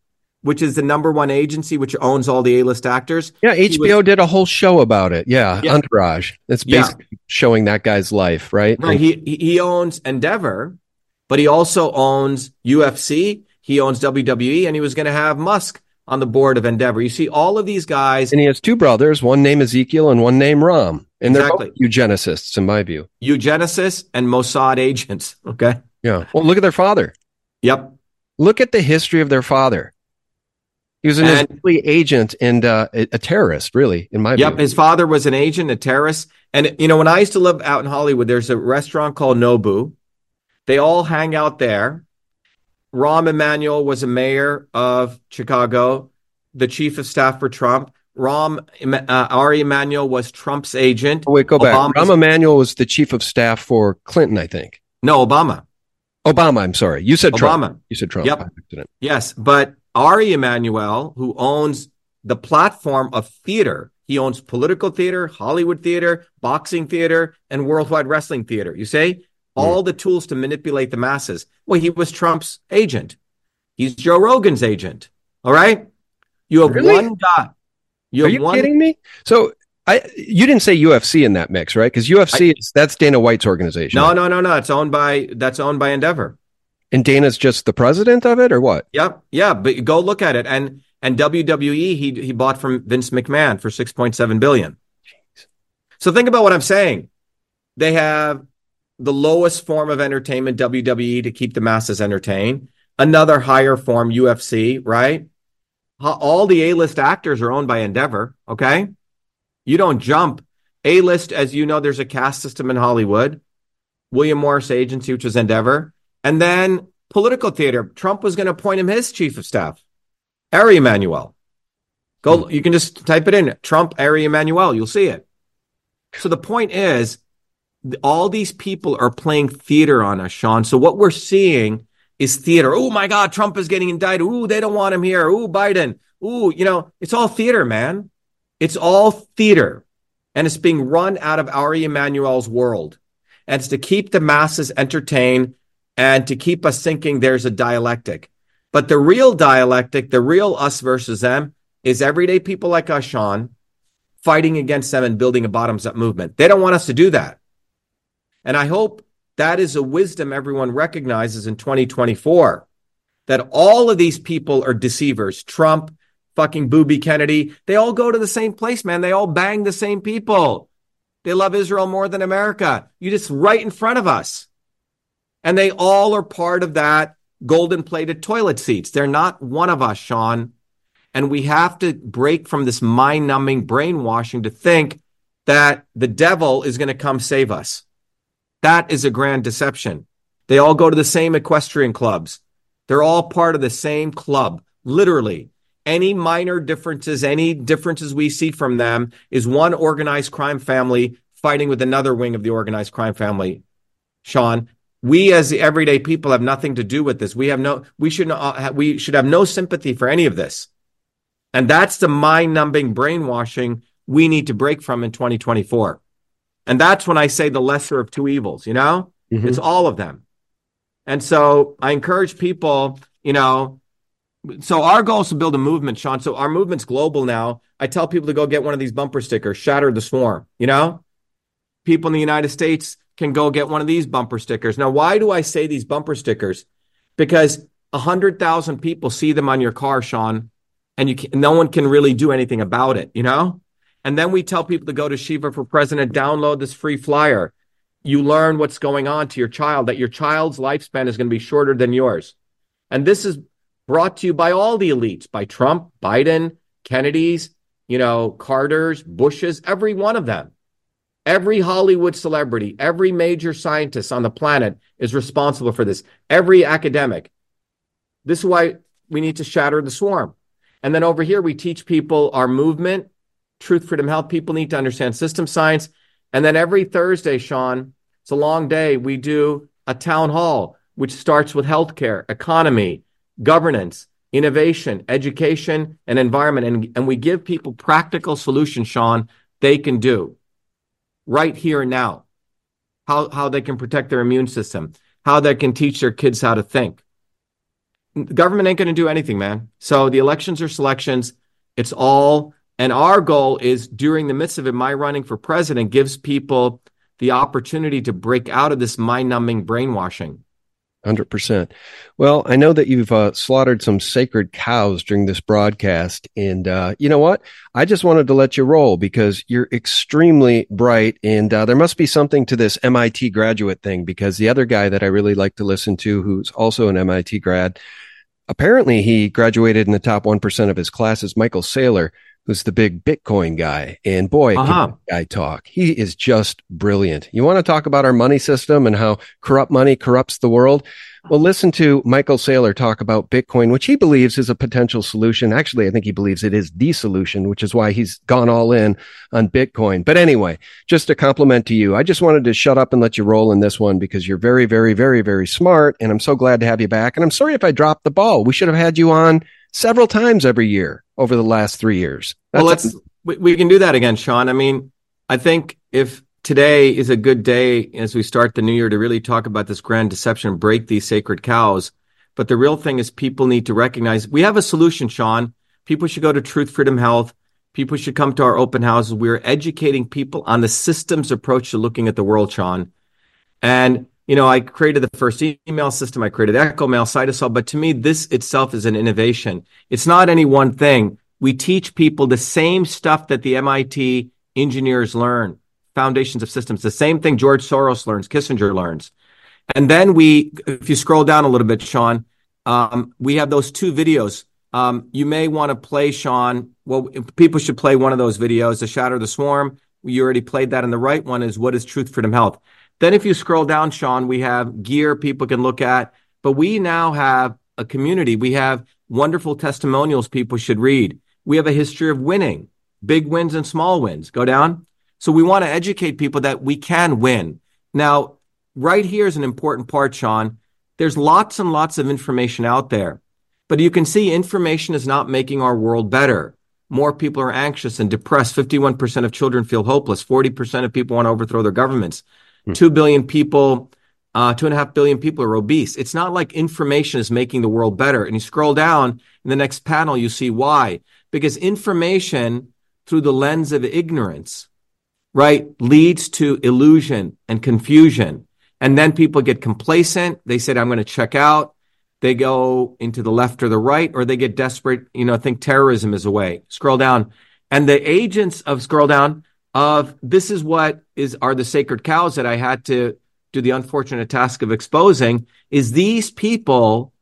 which is the number one agency which owns all the A-list actors? Yeah, HBO was- did a whole show about it. Yeah, Yeah. Entourage. It's Yeah. basically showing that guy's life, right? Right. He he owns Endeavor, but he also owns UFC. He owns WWE, and he was going to have Musk on the board of Endeavor. You see, all of these guys, And he has two brothers, one named Ezekiel and one named Rahm. And they're Exactly. both eugenicists, in my view. eugenicists and Mossad agents. Okay. Yeah. Well, look at their father. Yep. Look at the history of their father. He was an And- Israeli agent and uh, a, a terrorist, really, in my view. Yep. view. His father was an agent, a terrorist. And, you know, when I used to live out in Hollywood, there's a restaurant called Nobu. They all hang out there. Rahm Emanuel was a mayor of Chicago, the chief of staff for Trump. Rahm, uh, Ari Emanuel was Trump's agent. Oh, wait, go back. Rahm Emanuel was the chief of staff for Clinton, I think. No, Obama. Obama, I'm sorry. You said Trump. You said Trump. Yep. Yes, but Ari Emanuel, who owns the platform of theater, he owns political theater, Hollywood theater, boxing theater, and worldwide wrestling theater. You say all the tools to manipulate the masses. Well, he was Trump's agent. He's Joe Rogan's agent. All right. You have Really? one guy. You Are you one. kidding me? So I you didn't say UFC in that mix, right? Because UFC is that's Dana White's organization. No, no, no, no. It's owned by that's owned by Endeavor. And Dana's just the president of it, or what? Yep. Yeah, but go look at it. And and WWE he he bought from Vince McMahon for 6.7 billion. So think about what I'm saying. They have the lowest form of entertainment WWE to keep the masses entertained. Another higher form UFC, right? All the A-list actors are owned by Endeavor, okay? You don't jump. A-list as you know there's a caste system in Hollywood. William Morris Agency which was Endeavor. And then political theater. Trump was going to appoint him his chief of staff, Ari Emanuel. Go, hmm. you can just type it in Trump, Ari Emanuel. You'll see it. So the point is, all these people are playing theater on us, Sean. So what we're seeing is theater. Oh my God, Trump is getting indicted. Ooh, they don't want him here. Ooh, Biden. Ooh, you know, it's all theater, man. It's all theater. And it's being run out of Ari Emanuel's world. And it's to keep the masses entertained and to keep us thinking there's a dialectic. But the real dialectic, the real us versus them, is everyday people like us, Sean, fighting against them and building a bottoms up movement. They don't want us to do that. And I hope that is a wisdom everyone recognizes in 2024 that all of these people are deceivers. Trump, fucking Booby Kennedy, they all go to the same place, man. They all bang the same people. They love Israel more than America. You just right in front of us. And they all are part of that golden plated toilet seats. They're not one of us, Sean. And we have to break from this mind numbing brainwashing to think that the devil is going to come save us. That is a grand deception. They all go to the same equestrian clubs. They're all part of the same club, literally. Any minor differences, any differences we see from them is one organized crime family fighting with another wing of the organized crime family. Sean, we as the everyday people have nothing to do with this. We have no, we should not, we should have no sympathy for any of this. And that's the mind numbing brainwashing we need to break from in 2024. And that's when I say the lesser of two evils, you know, mm-hmm. it's all of them. And so I encourage people, you know, so our goal is to build a movement, Sean. So our movement's global now. I tell people to go get one of these bumper stickers, shatter the swarm, you know? People in the United States can go get one of these bumper stickers. Now, why do I say these bumper stickers? Because a hundred thousand people see them on your car, Sean, and you can, no one can really do anything about it, you know? And then we tell people to go to Shiva for President, download this free flyer. You learn what's going on to your child, that your child's lifespan is going to be shorter than yours. And this is brought to you by all the elites, by Trump, Biden, Kennedy's, you know, Carter's, Bush's, every one of them. Every Hollywood celebrity, every major scientist on the planet is responsible for this. Every academic. This is why we need to shatter the swarm. And then over here, we teach people our movement, truth, freedom, health. People need to understand system science. And then every Thursday, Sean, it's a long day, we do a town hall, which starts with healthcare, economy, governance, innovation, education, and environment. And, and we give people practical solutions, Sean, they can do right here and now. How, how they can protect their immune system, how they can teach their kids how to think. The government ain't going to do anything, man. So the elections are selections. It's all, and our goal is during the midst of it, my running for president gives people the opportunity to break out of this mind numbing brainwashing. 100%. Well, I know that you've uh, slaughtered some sacred cows during this broadcast. And uh, you know what? I just wanted to let you roll because you're extremely bright. And uh, there must be something to this MIT graduate thing because the other guy that I really like to listen to, who's also an MIT grad, apparently he graduated in the top 1% of his classes, Michael Saylor who's the big Bitcoin guy. And boy, uh-huh. guy talk. He is just brilliant. You want to talk about our money system and how corrupt money corrupts the world? Well, listen to Michael Saylor talk about Bitcoin, which he believes is a potential solution. Actually, I think he believes it is the solution, which is why he's gone all in on Bitcoin. But anyway, just a compliment to you. I just wanted to shut up and let you roll in this one because you're very, very, very, very smart. And I'm so glad to have you back. And I'm sorry if I dropped the ball. We should have had you on several times every year over the last three years. That's well, let's we, we can do that again, Sean. I mean, I think if today is a good day as we start the new year to really talk about this grand deception, break these sacred cows. But the real thing is people need to recognize we have a solution, Sean. People should go to Truth, Freedom, Health. People should come to our open houses. We're educating people on the systems approach to looking at the world, Sean. And you know, I created the first email system. I created Echo Mail, CytoSolve. But to me, this itself is an innovation. It's not any one thing. We teach people the same stuff that the MIT engineers learn, foundations of systems, the same thing George Soros learns, Kissinger learns. And then we, if you scroll down a little bit, Sean, um, we have those two videos. Um, you may want to play, Sean. Well, people should play one of those videos, The Shatter of the Swarm. You already played that. And the right one is What is Truth, Freedom, Health? Then if you scroll down, Sean, we have gear people can look at, but we now have a community. We have wonderful testimonials people should read. We have a history of winning, big wins and small wins. Go down. So we want to educate people that we can win. Now, right here is an important part, Sean. There's lots and lots of information out there, but you can see information is not making our world better. More people are anxious and depressed. 51% of children feel hopeless. 40% of people want to overthrow their governments. Hmm. 2 billion people, uh, two and a half billion people are obese. It's not like information is making the world better. And you scroll down in the next panel, you see why. Because information through the lens of ignorance, right, leads to illusion and confusion. And then people get complacent. They said, I'm going to check out. They go into the left or the right, or they get desperate, you know, think terrorism is a way. Scroll down. And the agents of scroll down of this is what is are the sacred cows that I had to do the unfortunate task of exposing is these people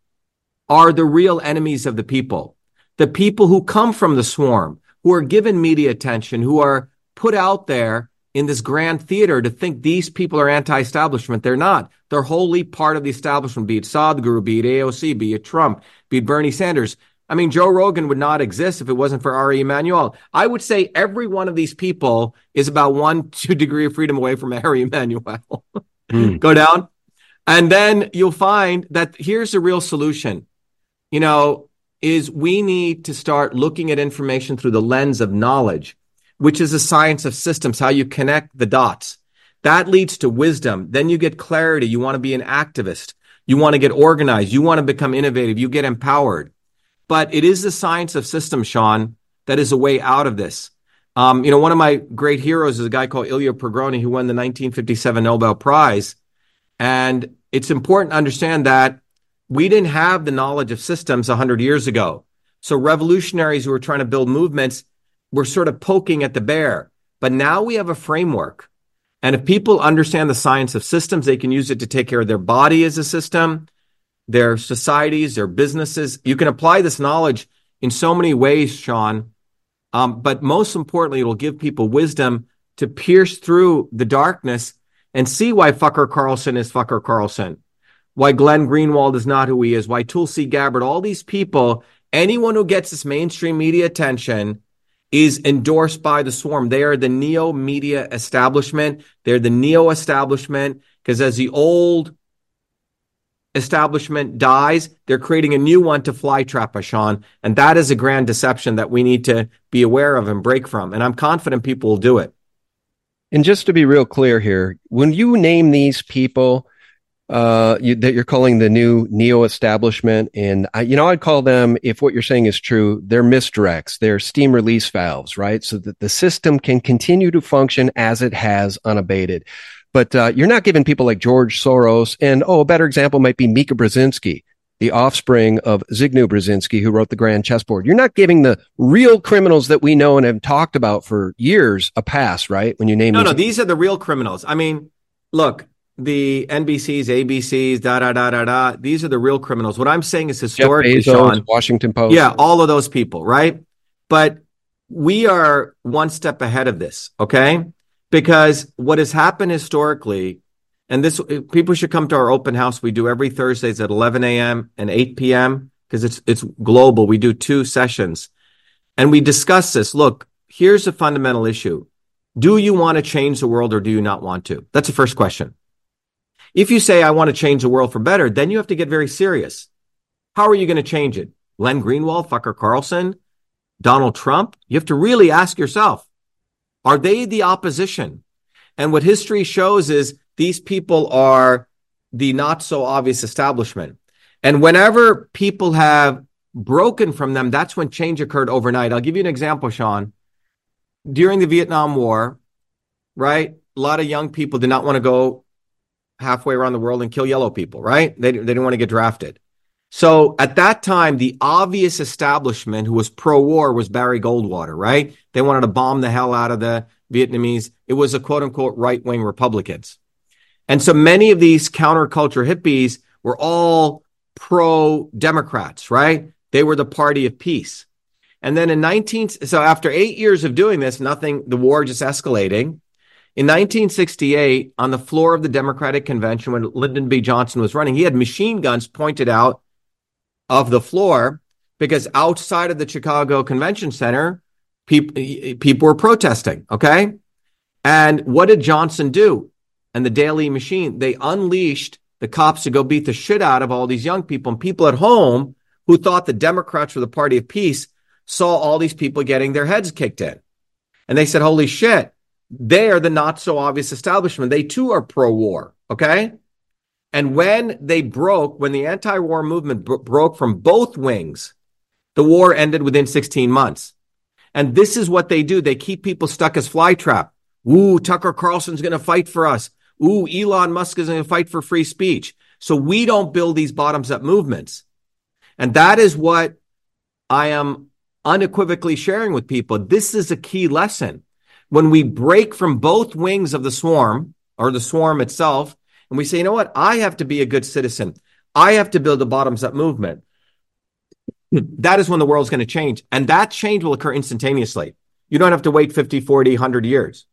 are the real enemies of the people. the people who come from the swarm, who are given media attention, who are put out there in this grand theater to think these people are anti-establishment. They're not. They're wholly part of the establishment, be it Sadhguru, be it AOC, be it Trump, be it Bernie Sanders. I mean, Joe Rogan would not exist if it wasn't for Ari Emanuel. I would say every one of these people is about one, two degree of freedom away from Ari Emanuel. mm. Go down. And then you'll find that here's the real solution. You know, is we need to start looking at information through the lens of knowledge, which is a science of systems, how you connect the dots. That leads to wisdom. Then you get clarity. You want to be an activist. You want to get organized. You want to become innovative. You get empowered. But it is the science of systems, Sean, that is a way out of this. Um, you know, one of my great heroes is a guy called Ilya Prigogine who won the 1957 Nobel Prize. And it's important to understand that we didn't have the knowledge of systems 100 years ago. So revolutionaries who were trying to build movements were sort of poking at the bear. But now we have a framework. And if people understand the science of systems, they can use it to take care of their body as a system their societies, their businesses. You can apply this knowledge in so many ways, Sean. Um, but most importantly, it will give people wisdom to pierce through the darkness and see why Fucker Carlson is Fucker Carlson, why Glenn Greenwald is not who he is, why Tulsi Gabbard, all these people, anyone who gets this mainstream media attention is endorsed by the swarm. They are the neo media establishment. They're the neo establishment because as the old establishment dies, they're creating a new one to fly trap us, Sean. And that is a grand deception that we need to be aware of and break from. And I'm confident people will do it. And just to be real clear here, when you name these people uh, you, that you're calling the new neo establishment, and I, you know, I'd call them, if what you're saying is true, they're misdirects, they're steam release valves, right? So that the system can continue to function as it has unabated. But uh, you're not giving people like George Soros, and oh, a better example might be Mika Brzezinski, the offspring of Zygmunt Brzezinski, who wrote the Grand Chessboard. You're not giving the real criminals that we know and have talked about for years a pass, right? When you name no, these no, these are the real criminals. I mean, look, the NBCs, ABCs, da da da da da. These are the real criminals. What I'm saying is historically, Bezos, Sean, Washington Post, yeah, all of those people, right? But we are one step ahead of this. Okay, because what has happened historically, and this eh, people should come to our open house. We do every Thursdays at 11 a.m. and 8 p.m. because it's it's global. We do two sessions, and we discuss this. Look, here's a fundamental issue: Do you want to change the world, or do you not want to? That's the first question. If you say I want to change the world for better, then you have to get very serious. How are you going to change it? Glenn Greenwald, Fucker Carlson, Donald Trump? You have to really ask yourself are they the opposition? And what history shows is these people are the not so obvious establishment. And whenever people have broken from them, that's when change occurred overnight. I'll give you an example, Sean. During the Vietnam War, right? A lot of young people did not want to go halfway around the world and kill yellow people, right? They, they didn't want to get drafted. So at that time, the obvious establishment who was pro war was Barry Goldwater, right? They wanted to bomb the hell out of the Vietnamese. It was a quote unquote right wing Republicans. And so many of these counterculture hippies were all pro Democrats, right? They were the party of peace. And then in 19, so after eight years of doing this, nothing, the war just escalating. In 1968, on the floor of the Democratic Convention, when Lyndon B. Johnson was running, he had machine guns pointed out of the floor because outside of the Chicago Convention Center, people people were protesting. Okay, and what did Johnson do? And the Daley Machine they unleashed the cops to go beat the shit out of all these young people and people at home who thought the Democrats were the party of peace saw all these people getting their heads kicked in, and they said, "Holy shit!" They are the not so obvious establishment. They too are pro war. Okay. And when they broke, when the anti war movement broke from both wings, the war ended within 16 months. And this is what they do. They keep people stuck as flytrap. Ooh, Tucker Carlson's going to fight for us. Ooh, Elon Musk is going to fight for free speech. So we don't build these bottoms up movements. And that is what I am unequivocally sharing with people. This is a key lesson. When we break from both wings of the swarm or the swarm itself and we say, you know what? I have to be a good citizen. I have to build a bottoms up movement. that is when the world's going to change. And that change will occur instantaneously. You don't have to wait 50, 40, 100 years.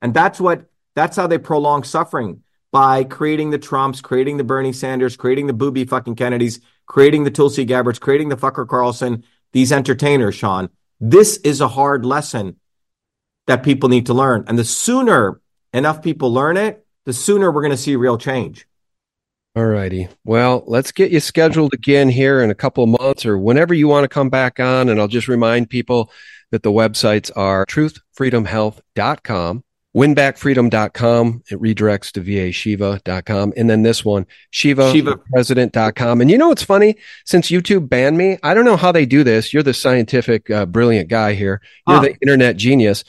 And that's what, that's how they prolong suffering by creating the Trumps, creating the Bernie Sanders, creating the booby fucking Kennedys, creating the Tulsi Gabbards, creating the fucker Carlson, these entertainers, Sean. This is a hard lesson that people need to learn. And the sooner enough people learn it, the sooner we're going to see real change. All righty. Well, let's get you scheduled again here in a couple of months or whenever you want to come back on. And I'll just remind people that the websites are truthfreedomhealth.com, winbackfreedom.com. It redirects to vashiva.com. And then this one, Shiva, Shiva. president.com. And you know what's funny? Since YouTube banned me, I don't know how they do this. You're the scientific, uh, brilliant guy here. You're huh. the internet genius.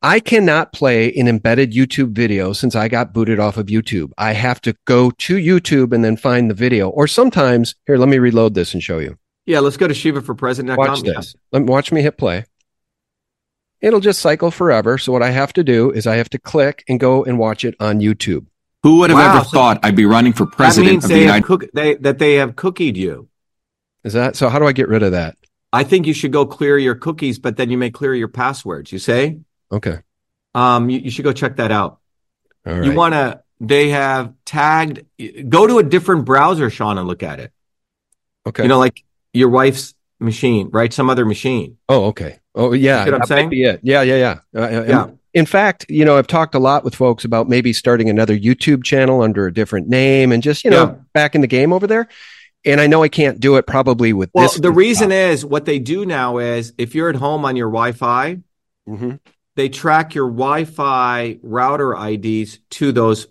I cannot play an embedded YouTube video since I got booted off of YouTube. I have to go to YouTube and then find the video. Or sometimes, here, let me reload this and show you. Yeah, let's go to shivaforpresident.com. Watch this. Let me watch me hit play. It'll just cycle forever. So what I have to do is I have to click and go and watch it on YouTube. Who would have wow, ever so thought I'd be running for president that, means they cook, they, that they have cookied you. Is that so? How do I get rid of that? I think you should go clear your cookies, but then you may clear your passwords. You say? Okay. Um, you, you should go check that out. You want to? They have tagged. Go to a different browser, Sean, and look at it. Okay. You know, like your wife's machine, right? Some other machine. Oh, okay. Oh, yeah. You know I'm saying? it. Yeah, yeah, yeah. Uh, uh yeah. In fact, you know, I've talked a lot with folks about maybe starting another YouTube channel under a different name and just, you know, yeah. back in the game over there. And I know I can't do it probably with well, this. the reason is what they do now is if you're at home on your Wi Fi, mm-hmm they track your Wi-Fi router IDs to those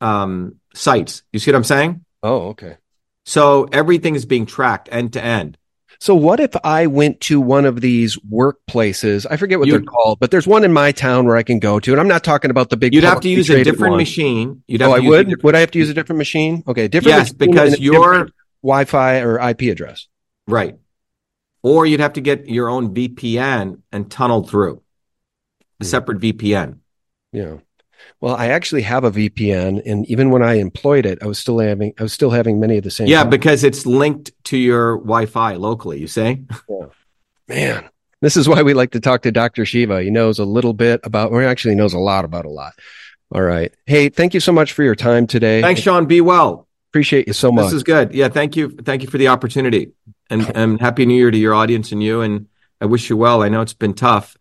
um, sites. You see what I'm saying? Oh, okay. So everything is being tracked end to end. So what if I went to one of these workplaces? I forget what you, they're called, but there's one in my town where I can go to, and I'm not talking about the big. You'd have to use a different one. machine. You'd have oh, I would. Would I have to use a different machine? Okay, different. Yes, because your Wi-Fi or IP address. Right or you'd have to get your own VPN and tunnel through a separate VPN. Yeah. Well, I actually have a VPN, and even when I employed it, I was still having I was still having many of the same. Yeah, problems. because it's linked to your Wi-Fi locally. You say, yeah. man, this is why we like to talk to Doctor Shiva. He knows a little bit about, or actually knows a lot about a lot. All right. Hey, thank you so much for your time today. Thanks, Sean. Be well. Appreciate you so much. This is good. Yeah, thank you. Thank you for the opportunity. And, and happy new year to your audience and you. And I wish you well. I know it's been tough.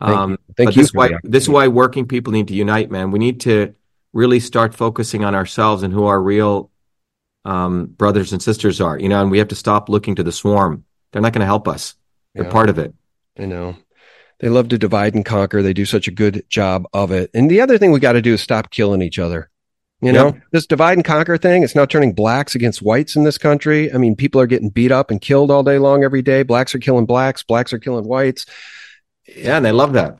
Thank um, you. Thank you. This, why, this is why working people need to unite, man. We need to really start focusing on ourselves and who our real um, brothers and sisters are, you know, and we have to stop looking to the swarm. They're not going to help us. They're yeah. part of it. I know. They love to divide and conquer. They do such a good job of it. And the other thing we got to do is stop killing each other. You know, yep. this divide and conquer thing, it's now turning blacks against whites in this country. I mean, people are getting beat up and killed all day long every day. Blacks are killing blacks, blacks are killing whites. Yeah, and they love that.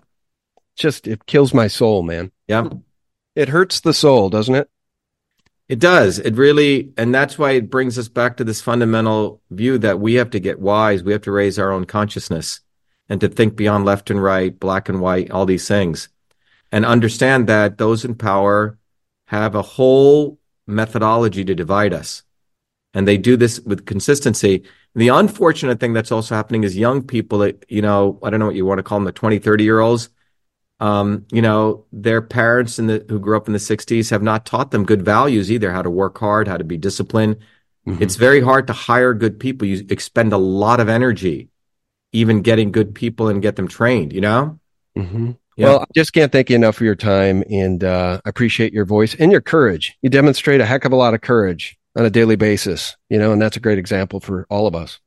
Just it kills my soul, man. Yeah. It hurts the soul, doesn't it? It does. It really, and that's why it brings us back to this fundamental view that we have to get wise. We have to raise our own consciousness and to think beyond left and right, black and white, all these things, and understand that those in power have a whole methodology to divide us. And they do this with consistency. The unfortunate thing that's also happening is young people that, you know, I don't know what you want to call them, the 20, 30 year olds, um, you know, their parents in the, who grew up in the 60s have not taught them good values either, how to work hard, how to be disciplined. Mm-hmm. It's very hard to hire good people. You expend a lot of energy even getting good people and get them trained, you know? Mm-hmm. Yeah. Well, I just can't thank you enough for your time and uh, I appreciate your voice and your courage. You demonstrate a heck of a lot of courage on a daily basis, you know, and that's a great example for all of us.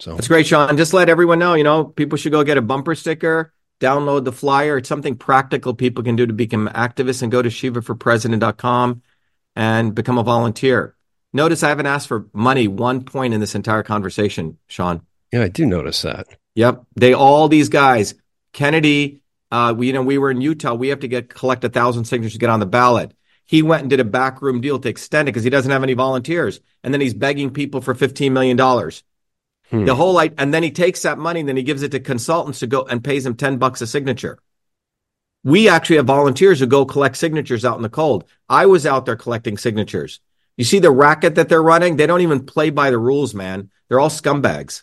So that's great, Sean. Just let everyone know, you know, people should go get a bumper sticker, download the flyer. It's something practical people can do to become activists and go to shivaforpresident.com and become a volunteer. Notice I haven't asked for money one point in this entire conversation, Sean. Yeah, I do notice that. Yep. They all these guys, Kennedy, uh, we, you know, we were in Utah. We have to get collect a thousand signatures to get on the ballot. He went and did a backroom deal to extend it because he doesn't have any volunteers, and then he's begging people for fifteen million dollars. Hmm. The whole like, and then he takes that money and then he gives it to consultants to go and pays them ten bucks a signature. We actually have volunteers who go collect signatures out in the cold. I was out there collecting signatures. You see the racket that they're running? They don't even play by the rules, man. They're all scumbags.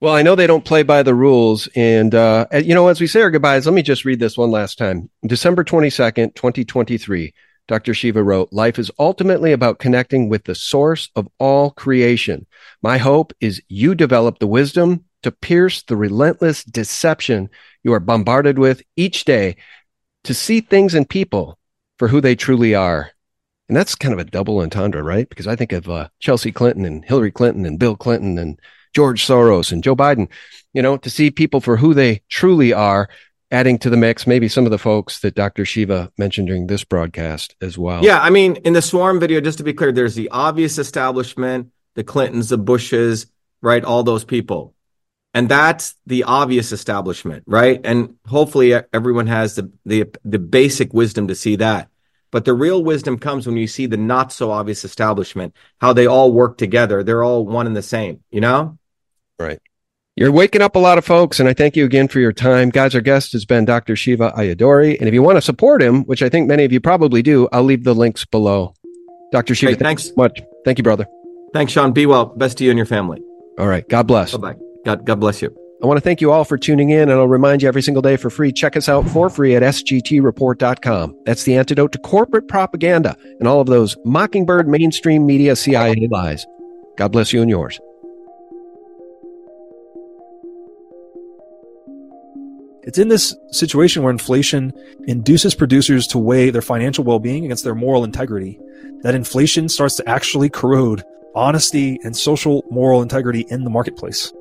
Well, I know they don't play by the rules. And, uh, you know, as we say our goodbyes, let me just read this one last time. December 22nd, 2023, Dr. Shiva wrote, Life is ultimately about connecting with the source of all creation. My hope is you develop the wisdom to pierce the relentless deception you are bombarded with each day to see things and people for who they truly are. And that's kind of a double entendre, right? Because I think of uh, Chelsea Clinton and Hillary Clinton and Bill Clinton and George Soros and Joe Biden, you know, to see people for who they truly are, adding to the mix, maybe some of the folks that Dr. Shiva mentioned during this broadcast as well. Yeah. I mean, in the swarm video, just to be clear, there's the obvious establishment, the Clintons, the Bushes, right? All those people. And that's the obvious establishment, right? And hopefully everyone has the, the, the basic wisdom to see that. But the real wisdom comes when you see the not so obvious establishment, how they all work together. They're all one and the same, you know? Right. You're waking up a lot of folks, and I thank you again for your time. Guys, our guest has been Dr. Shiva Ayyadurai. And if you want to support him, which I think many of you probably do, I'll leave the links below. Dr. Shiva, hey, thanks so much. Thank you, brother. Thanks, Sean. Be well. Best to you and your family. All right. God bless. Bye bye. God, God bless you. I want to thank you all for tuning in, and I'll remind you every single day for free. Check us out for free at sgtreport.com. That's the antidote to corporate propaganda and all of those mockingbird mainstream media CIA lies. God bless you and yours. It's in this situation where inflation induces producers to weigh their financial well being against their moral integrity that inflation starts to actually corrode honesty and social moral integrity in the marketplace.